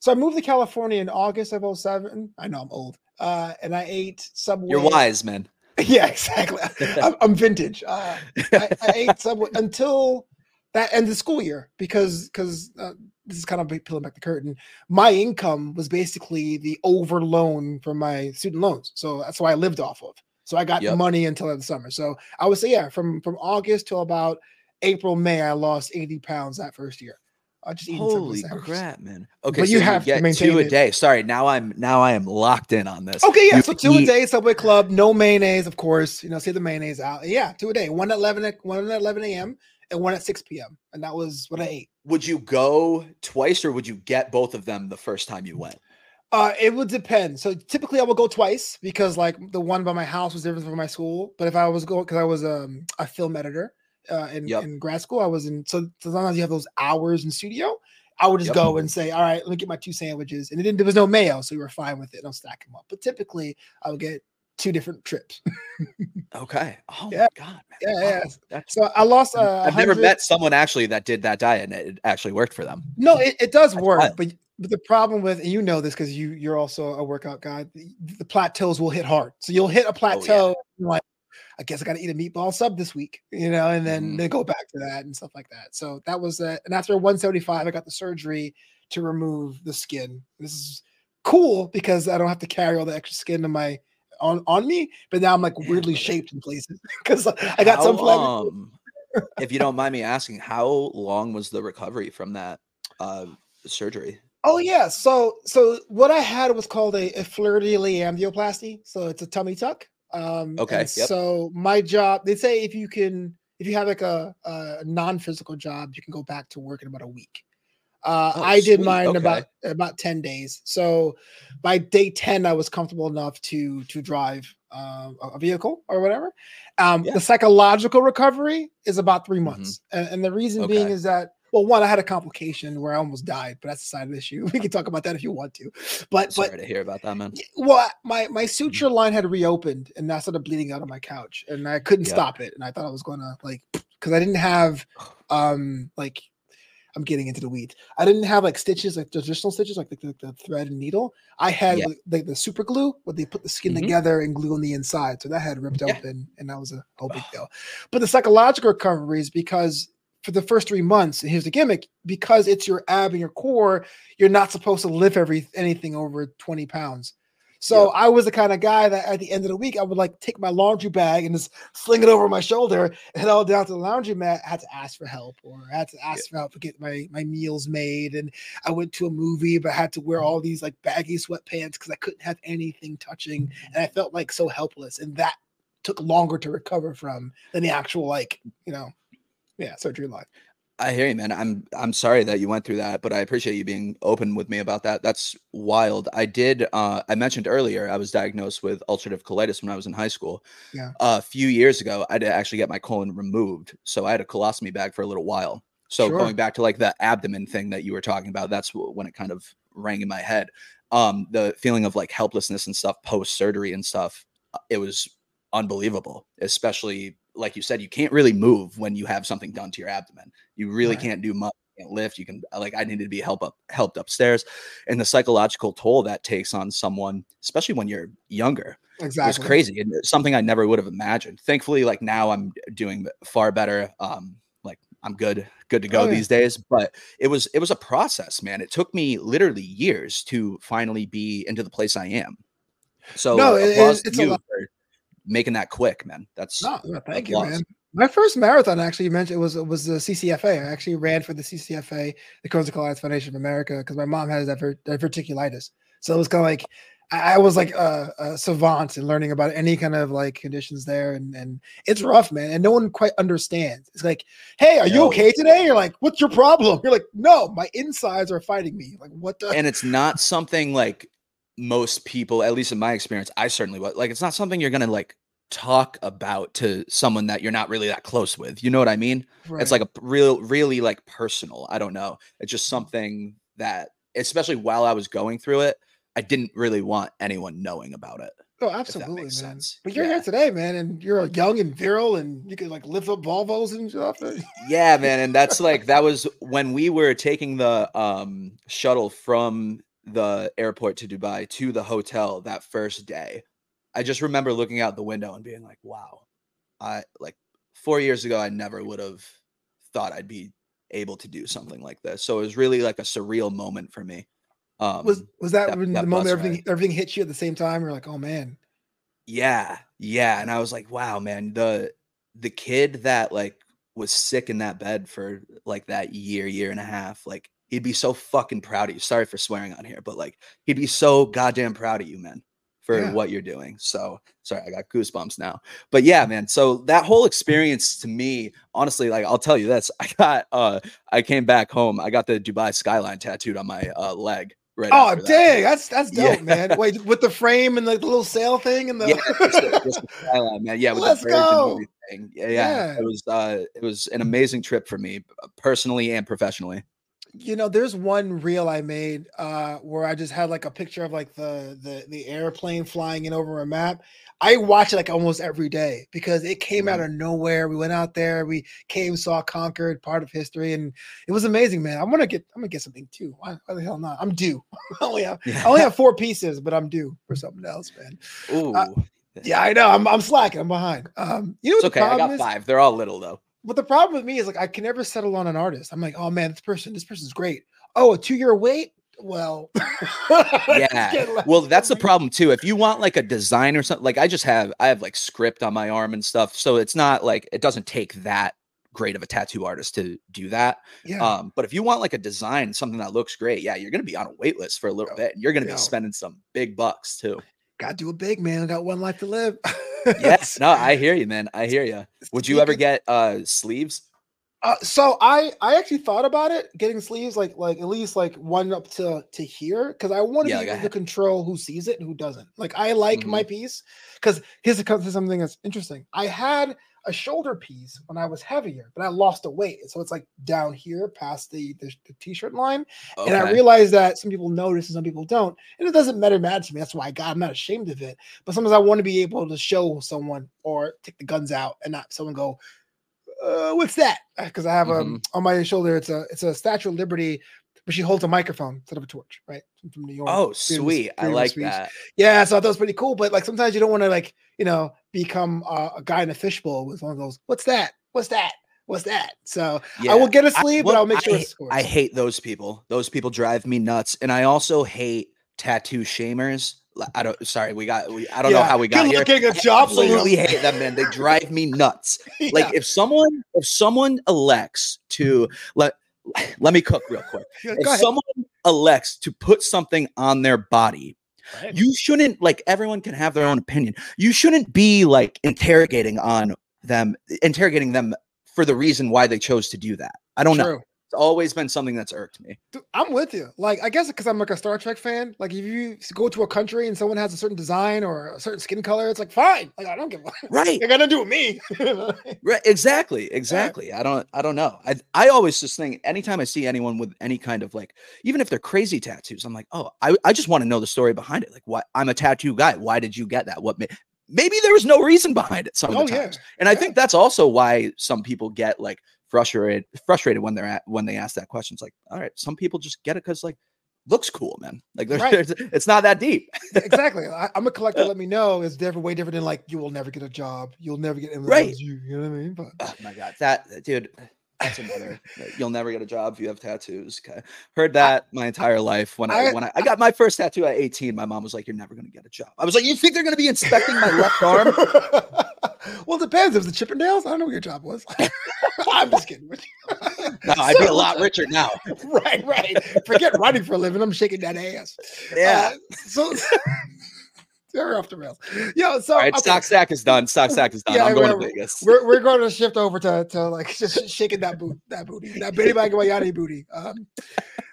So I moved to California in August of 07. I know I'm old, uh, and I ate Subway. You're wise, man. yeah, exactly. I'm, I'm, vintage. Uh, I, I, ate Subway until that end of the school year because because uh, this is kind of peeling back the curtain. My income was basically the over loan from my student loans, so that's why I lived off of. So I got yep. money until the summer. So I would say, yeah, from from August till about April, May, I lost 80 pounds that first year. I just eating holy crap, man. Okay, but so you have you get to maintain two a day. Sorry, now I'm now I am locked in on this. Okay, yeah, you so two eat... a day, Subway Club, no mayonnaise, of course. You know, see the mayonnaise out. Yeah, two a day, one at 11 one at 11 a.m. and one at 6 p.m. And that was what I ate would you go twice or would you get both of them the first time you went? Uh, it would depend. So typically, I would go twice because like the one by my house was different from my school. But if I was going because I was um, a film editor uh, in, yep. in grad school, I was in. So as long as you have those hours in studio, I would just yep. go and say, "All right, let me get my two sandwiches," and it didn't. There was no mayo, so we were fine with it. I'll stack them up. But typically, I would get two different trips. okay. Oh yeah. my god. Man. Yeah, wow. yeah. So I lost. Uh, I've never met someone actually that did that diet and it actually worked for them. No, it, it does That's work, wild. but but the problem with and you know this because you you're also a workout guy. The, the, plateaus will hit hard. So you'll hit a plateau oh, yeah. like. I guess I got to eat a meatball sub this week, you know, and then mm. then go back to that and stuff like that. So that was uh, and after 175, I got the surgery to remove the skin. This is cool because I don't have to carry all the extra skin to my on on me, but now I'm like weirdly shaped in places because I got how, some. Um, if you don't mind me asking, how long was the recovery from that uh, surgery? Oh yeah, so so what I had was called a, a fleur-de-lis. So it's a tummy tuck. Um, okay. Yep. So my job, they say if you can, if you have like a, a non-physical job, you can go back to work in about a week. Uh, oh, I did mine okay. about about ten days. So by day ten, I was comfortable enough to to drive uh, a vehicle or whatever. Um, yeah. The psychological recovery is about three mm-hmm. months, mm-hmm. and, and, the reason okay. being is that well, one, I had a complication where I almost died, but that's a side issue. We can talk about that if you want to. But sorry but, to hear about that, man. Well, my my suture line had reopened, and I started bleeding out of my couch, and I couldn't stop it, and I thought I was gonna like because I didn't have um like I'm getting into the weeds. I didn't have like stitches, like traditional stitches, like the, the, the thread and needle. I had yeah. like the super glue where they put the skin mm-hmm. together and glue on the inside. So that had ripped yeah. open, and that was a whole big deal. But the psychological recovery is because for the first three months, and here's the gimmick: because it's your ab and your core, you're not supposed to lift every anything over 20 pounds. So I was the kind of guy that at the end of the week I would like take my laundry bag and just sling it over my shoulder and all down to the laundry mat. I had to ask for help or I had to ask for help to get my my meals made. And I went to a movie, but I had to wear all these like baggy sweatpants because I couldn't have anything touching, mm-hmm. and I felt like so helpless. And that took longer to recover from than the actual like you know, yeah, surgery line. I hear you, man. I'm I'm sorry that you went through that, but I appreciate you being open with me about that. That's wild. I did. Uh, I mentioned earlier I was diagnosed with ulcerative colitis when I was in high school. Yeah. A few years ago, I did actually get my colon removed, so I had a colostomy bag for a little while. So sure. going back to like the abdomen thing that you were talking about, that's when it kind of rang in my head. Um, the feeling of like helplessness and stuff post surgery and stuff. Uh, it was unbelievable, especially like you said, you can't really move when you have something done to your abdomen. You really right. can't do much. You Can't lift. You can like I needed to be help up helped upstairs, and the psychological toll that takes on someone, especially when you're younger, exactly. was crazy and something I never would have imagined. Thankfully, like now I'm doing far better. Um, like I'm good, good to go oh, these days. But it was it was a process, man. It took me literally years to finally be into the place I am. So no, it, it's you for making that quick, man. That's no, thank you, man. My first marathon actually you mentioned it was it was the CCFA. I actually ran for the CCFA, the Crohn's and Colitis Foundation of America, because my mom has diverticulitis. So it was kind of like I, I was like a, a savant in learning about any kind of like conditions there, and and it's rough, man. And no one quite understands. It's like, hey, are you okay today? You're like, what's your problem? You're like, no, my insides are fighting me. Like, what the? and it's not something like most people, at least in my experience, I certainly was like, it's not something you're gonna like talk about to someone that you're not really that close with. You know what I mean? It's like a real, really like personal. I don't know. It's just something that, especially while I was going through it, I didn't really want anyone knowing about it. oh, absolutely, man. sense. But you're Yeah. here today, man, and you're young and virile, and you can like lift up Volvos and stuff. Yeah, man, and that's like that was when we were taking the um shuttle from the airport to Dubai to the hotel that first day. I just remember looking out the window and being like, "Wow, I like 4 years ago I never would have thought I'd be able to do something like this." So it was really like a surreal moment for me. Um was was that, that- when that the moment everything ride. everything hit you at the same time? You're like, oh man, Yeah, yeah, and I was like, wow, man, the the kid that like was sick in that bed for like that year, year and a half, like he'd be so fucking proud of you. Sorry for swearing on here, but like he'd be so goddamn proud of you, man, for Yeah. what you're doing. So sorry, I got goosebumps now. But yeah, man. So that whole experience to me, honestly, like I'll tell you this, I got uh I came back home, I got the Dubai skyline tattooed on my uh leg. Right. oh that. dang, that's that's dope, Yeah. man. Wait, with the frame and the little sail thing and the yeah, just the, just the skyline, man. Yeah, with Let's the go. everything. Yeah, yeah, Yeah. It was uh it was an amazing trip for me, personally and professionally. You know there's one reel i made uh where i just had like a picture of like the the the airplane flying in over a map. I watch it like almost every day because it came out Mhm. of nowhere. We went out there we came saw conquered part of history and it was amazing man. I want to get i'm gonna get something too. Why, why the hell not? I'm due. I only have i only have four pieces but i'm due for something else man. Ooh, yeah i know. I'm, I'm slacking. I'm behind. Um you know it's okay. I got is? five. They're all little though. But the problem with me is like I can never settle on an artist. I'm like, oh man, this person, this person's great. Oh, a two year wait. Well, Yeah. Well, that's the problem too. If you want like a design or something, like I just have, I have like script on my arm and stuff, so it's not like it doesn't take that great of a tattoo artist to do that. Yeah, Um, but if you want like a design, something that looks great, yeah, you're gonna be on a wait list for a little Yo, bit. And you're gonna be spending some big bucks too. gotta do it big, man. I got one life to live. Yes, no, I hear you, man. I hear you. Would you ever get uh sleeves? Uh, so I I actually thought about it getting sleeves like like at least like one up to to here because I want to Yeah, be able to control who sees it and who doesn't. Like I like my piece because here's here's something that's interesting. I had a shoulder piece when I was heavier, but I lost a weight, so it's like down here past the the, the t-shirt line. And I Okay. realize that some people notice and some people don't. And it doesn't matter mad to me. That's why I got I'm not ashamed of it. But sometimes I want to be able to show someone or take the guns out and not someone go, uh, what's that? Because I have um on my shoulder, it's a it's a Statue of Liberty, but she holds a microphone instead of a torch, right? From- New York. Oh, sweet. I like speech. that. Yeah, so I thought it was pretty cool. But like sometimes you don't want to like, you know, become uh, a guy in a fishbowl with one of those, what's that? What's that? What's that? So Yeah. I will get a sleeve, but well, I'll make sure I, it's scores. I hate those people. Those people drive me nuts. And I also hate tattoo shamers. I don't sorry, we got we I don't know how we got good here. looking, a I absolutely hate them, man. They drive me nuts. Yeah. Like if someone if someone elects to let let me cook real quick. If someone elects to put something on their body, Right. you shouldn't like everyone can have their own opinion. You shouldn't be like interrogating on them, interrogating them for the reason why they chose to do that. I don't know. It's always been something that's irked me. Dude, I'm with you. Like, I guess because I'm like a Star Trek fan. Like, if you go to a country and someone has a certain design or a certain skin color, it's like fine. Like, I don't give. a Right. You're gonna do with me. Right. Exactly. Exactly. I don't I don't know. I I always just think anytime I see anyone with any kind of like, even if they're crazy tattoos, I'm like, oh, I, I just want to know the story behind it. Like, what I'm a tattoo guy. Why did you get that? What ma- maybe there was no reason behind it some of oh the yeah. times. And I think that's also why some people get like frustrated frustrated when they're at when they ask that question. It's like, all right, some people just get it because like looks cool, man. Like there's, Right. there's it's not that deep. exactly. I, I'm a collector. Let me know. It's different, way different than like you will never get a job. You'll never get in Right. You, you know what I mean? But Oh my god, that dude. That's another. You'll never get a job if you have tattoos. Okay, heard that my entire life. When I, I- when I, I got my first tattoo at 18, my mom was like, "You're never gonna get a job." I was like, "You think they're gonna be inspecting my left arm?" well, it depends. If it's the Chippendales, I don't know what your job was. I'm just kidding. No, I'd be a lot richer now. right, right. Forget running for a living. I'm shaking that ass. Yeah, Uh, so very off the rails. Yo, so All right, okay, stock stack is done. Stock stack is done. Yeah, I'm going to Vegas. we're, we're going to shift over to, to like just shaking that boot that booty that Benny Agbayani booty. Um,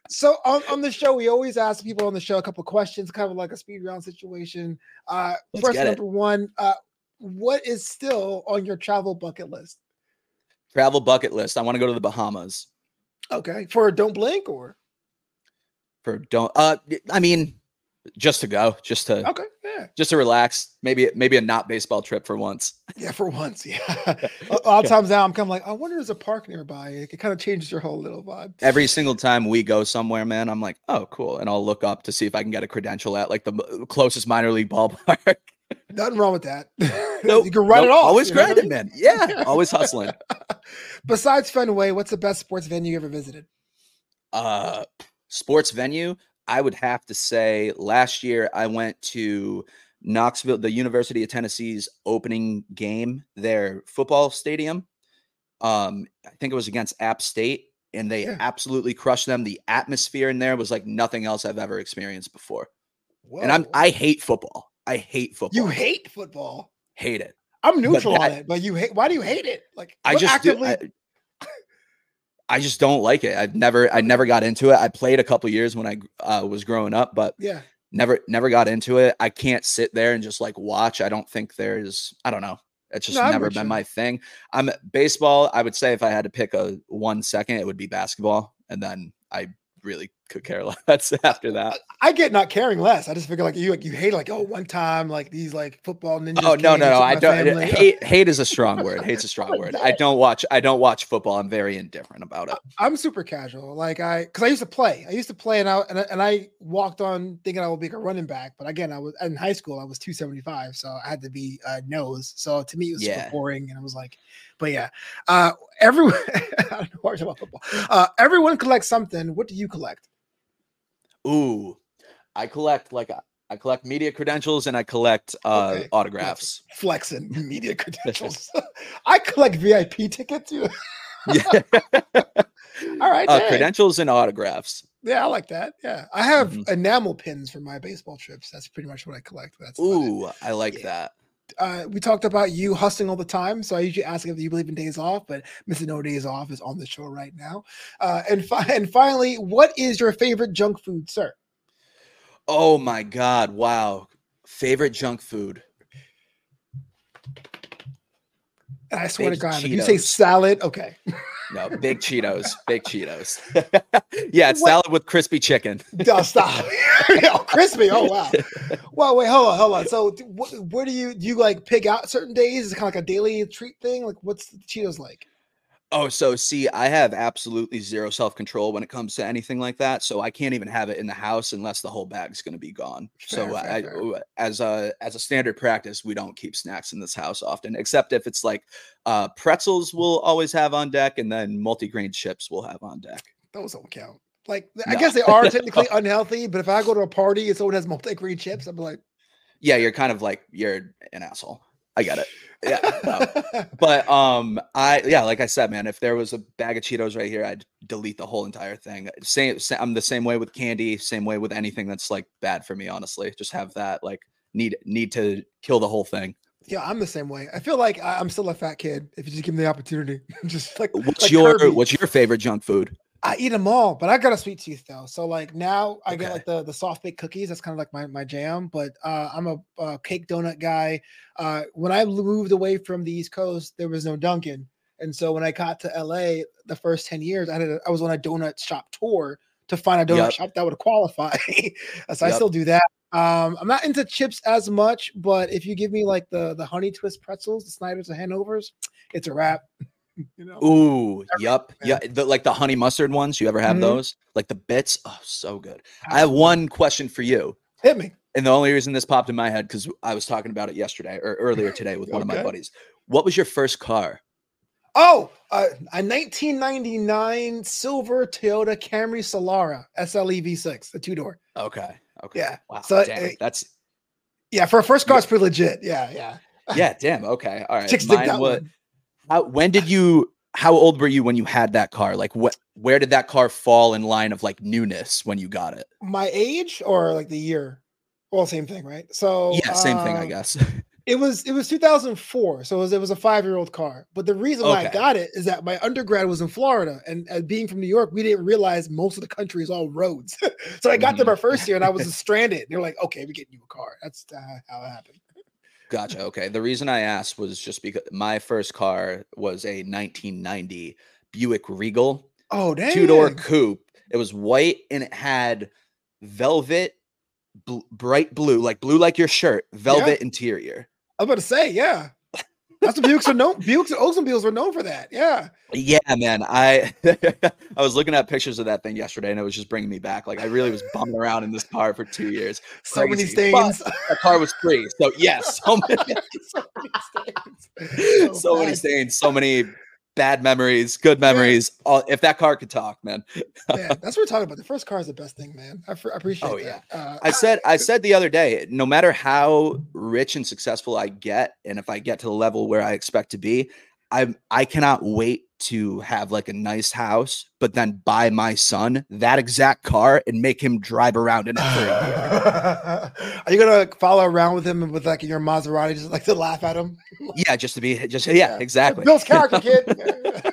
so on, on the show, we always ask people on the show a couple questions, kind of like a speed round situation. Uh, Let's it. number one, uh, what is still on your travel bucket list? Travel bucket list. I want to go to the Bahamas Okay, for Don't Blink or for don't. Uh, I mean, just to go, just to okay, yeah, just to relax. Maybe maybe a not baseball trip for once. yeah, for once, yeah. a lot of times now, I'm kind of like, I wonder if there's a park nearby. It kind of changes your whole little vibe. Every single time we go somewhere, man, I'm like, oh, cool, and I'll look up to see if I can get a credential at like the closest minor league ballpark. Nothing wrong with that. Nope, you can write it nope, off. Always you know what I grinding, mean? man. Yeah, always hustling. Besides Fenway, what's the best sports venue you ever visited? uh sports venue i would have to say last year i went to knoxville the university of tennessee's opening game their football stadium um i think it was against app state and they Yeah. absolutely crushed them the atmosphere in there was like nothing else i've ever experienced before and i'm i hate football i hate football you hate football. hate it I'm neutral on it, but you hate. Why do you hate it? Like I just do- actively. I, I just don't like it. I've never I never got into it. I played a couple years when I uh, was growing up, but yeah, never never got into it. I can't sit there and just like watch. I don't think there's I don't know. It's just No, never been you. my thing. I'm baseball, I would say if I had to pick a one second, it would be basketball. And then I really could care less after that. I get not caring less. I just figure like you like you hate like oh one time like these like football ninjas. Oh no, no, no. I don't family. hate hate is a strong word. Hate's a strong word. I don't watch I don't watch football. I'm very indifferent about it. I'm super casual. Like I, because I used to play. I used to play, and I and I, and I walked on thinking I would be a running back. But again, I was in high school. I was 275, so I had to be uh, nose. So to me, it was super Yeah. boring. And I was like, but yeah, uh, everyone. I don't know why we're talking about football. Uh, everyone collects something. What do you collect? Ooh. I collect like uh, I collect media credentials and I collect uh Okay, autographs. Flexing media credentials. I collect VIP tickets too. Yeah. All right, uh, credentials and autographs. Yeah, I like that. Yeah, I have Mhm. enamel pins for my baseball trips. That's pretty much what I collect. That's. Ooh, I like Yeah. that. Uh, we talked about you hustling all the time. So I usually ask if you believe in days off, but Mr. No Days Off is on the show right now. Uh, and, fi- and finally, what is your favorite junk food, sir? Oh my god, wow. Favorite junk food. And I swear to Baked God, if you say salad, okay. No, big Cheetos. Big Cheetos. yeah, it's salad with crispy chicken. Oh, stop. Crispy. Oh, wow. Well, wait, hold on, hold on. So, where do you do you like pick out certain days? Is it kind of like a daily treat thing? Like, what's the Cheetos like? Oh, so see, I have absolutely zero self control when it comes to anything like that. So I can't even have it in the house unless the whole bag's going to be gone. Fair, so fair, I, fair. as a as a standard practice, we don't keep snacks in this house often, except if it's like uh, pretzels. We'll always have on deck, and then multigrain chips we'll have on deck. Those don't count. Like, I guess they are technically unhealthy, but if I go to a party and someone has multi-grain chips, I'm like, Yeah, you're kind of like you're an asshole. I get it. Yeah, no. but um, I yeah, like I said, man, if there was a bag of Cheetos right here, I'd delete the whole entire thing. Same, sa- I'm the same way with candy. Same way with anything that's like bad for me. Honestly, just have that like need need to kill the whole thing. Yeah, I'm the same way. I feel like I'm still a fat kid if you just give me the opportunity. just like What's like your Kirby. what's your favorite junk food? I eat them all, but I got a sweet tooth though. So like now I get like the the soft baked cookies. That's kind of like my my jam. But uh, I'm a, uh cake donut guy. Uh, when I moved away from the East Coast, there was no Dunkin', and so when I got to LA, the first ten years, I had a, I was on a donut shop tour to find a donut Yep. shop that would qualify. so I Yep. still do that. Um, I'm not into chips as much, but if you give me like the the honey twist pretzels, the Snyder's and Hanover's, it's a wrap. you know. Ooh, yup, yeah, the, like the honey mustard ones. You ever have Mhm. those? Like the bits? Oh, so good. I have one question for you. Hit me. And the only reason this popped in my head because I was talking about it yesterday or earlier today with one of my buddies. What was your first car? Oh, uh, a 1999 silver Toyota Camry Solara SLE V6, the two door. Okay. Okay. Yeah. Wow. So, damn, uh, that's Yeah, for a first car, it's pretty legit. Yeah, yeah. yeah. Damn. Okay. All right. Chicks Mine that wa- one. How, when did you? How old were you when you had that car? Like, what? Where did that car fall in line of like newness when you got it? My age or like the year? Well, same thing, right? So Yeah, same thing, I uh, guess. It was it was 2004, so it was, it was a five year old car. But the reason why I got it is that my undergrad was in Florida, and uh, being from New York, we didn't realize most of the country is all roads. so I got there Mhm. my first year, and I was stranded. And they're like, "Okay, we're getting you a car." That's uh, how it happened. Gotcha. Okay. The reason I asked was just because my first car was a 1990 Buick Regal Oh, damn! two door coupe. It was white and it had velvet, bl- bright blue, like blue like your shirt, velvet interior. I was about to say, yeah. That's what Buicks are known. Buicks and Oldsmobiles were known for that. Yeah. Yeah, man. I I was looking at pictures of that thing yesterday, and it was just bringing me back. Like I really was bumming around in this car for two years. So many Crazy. But- stains. That car was free, so yes, so many, so many stains. so many oh, bad. stains, so many bad memories, good memories. All, if that car could talk, man. Man, that's what we're talking about. The first car is the best thing, man. I, appreciate Oh, that. Uh, I said I said the other day, no matter how rich and successful I get, and if I get to the level where I expect to be, I'm I cannot wait to have like a nice house, but then buy my son that exact car and make him drive around in it for a year. Are you gonna follow around with him with like your Maserati, just like to laugh at him? Yeah, just to be just yeah, exactly. Bill's character, kid.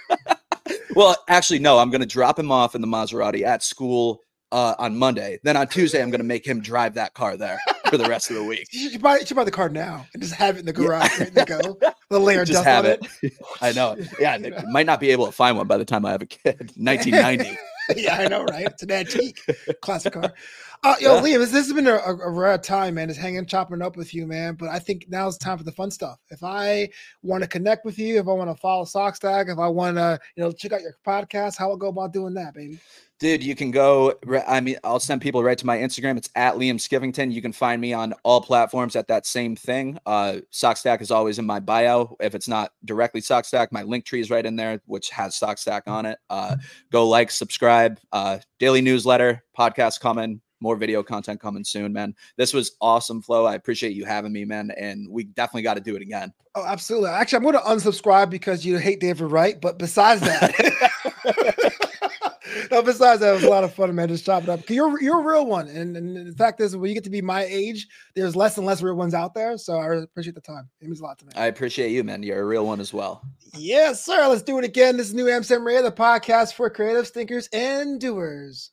Well, actually, no, I'm gonna drop him off in the Maserati at school uh, on Monday. Then on Tuesday, I'm gonna make him drive that car there for the rest of the week. you should buy, you should buy the car now and just have it in the Yeah. garage, ready to go. The layer Just have on it. I know. Yeah, they might not be able to find one by the time I have a kid. 1990. yeah, I know, right? It's an antique classic car. Uh, yo, Yeah. Liam, this, this has been a, a, rare time, man. Just hanging, chopping up with you, man. But I think now's time for the fun stuff. If I want to connect with you, if I want to follow SoxStack, if I want to, you know, check out your podcast, how I go about doing that, baby? Dude, you can go. I mean, I'll send people right to my Instagram. It's at Liam Skiffington. You can find me on all platforms at that same thing. Uh, SoxStack is always in my bio. If it's not directly SoxStack, my link tree is right in there, which has SoxStack on it. Uh, go like, subscribe. Uh, daily newsletter, podcast coming, more video content coming soon, man. This was awesome, Flo. I appreciate you having me, man. And we definitely got to do it again. Oh, absolutely. Actually, I'm going to unsubscribe because you hate David Wright. But besides that, no, besides that, it was a lot of fun, man. Just chop it up. You're you're a real one, and, and the fact is, when you get to be my age, there's less and less real ones out there. So I really appreciate the time. It means a lot to me. I appreciate you, man. You're a real one as well. Yes, sir. Let's do it again. This is Knew Amsterdam Radio, the podcast for creative thinkers and doers.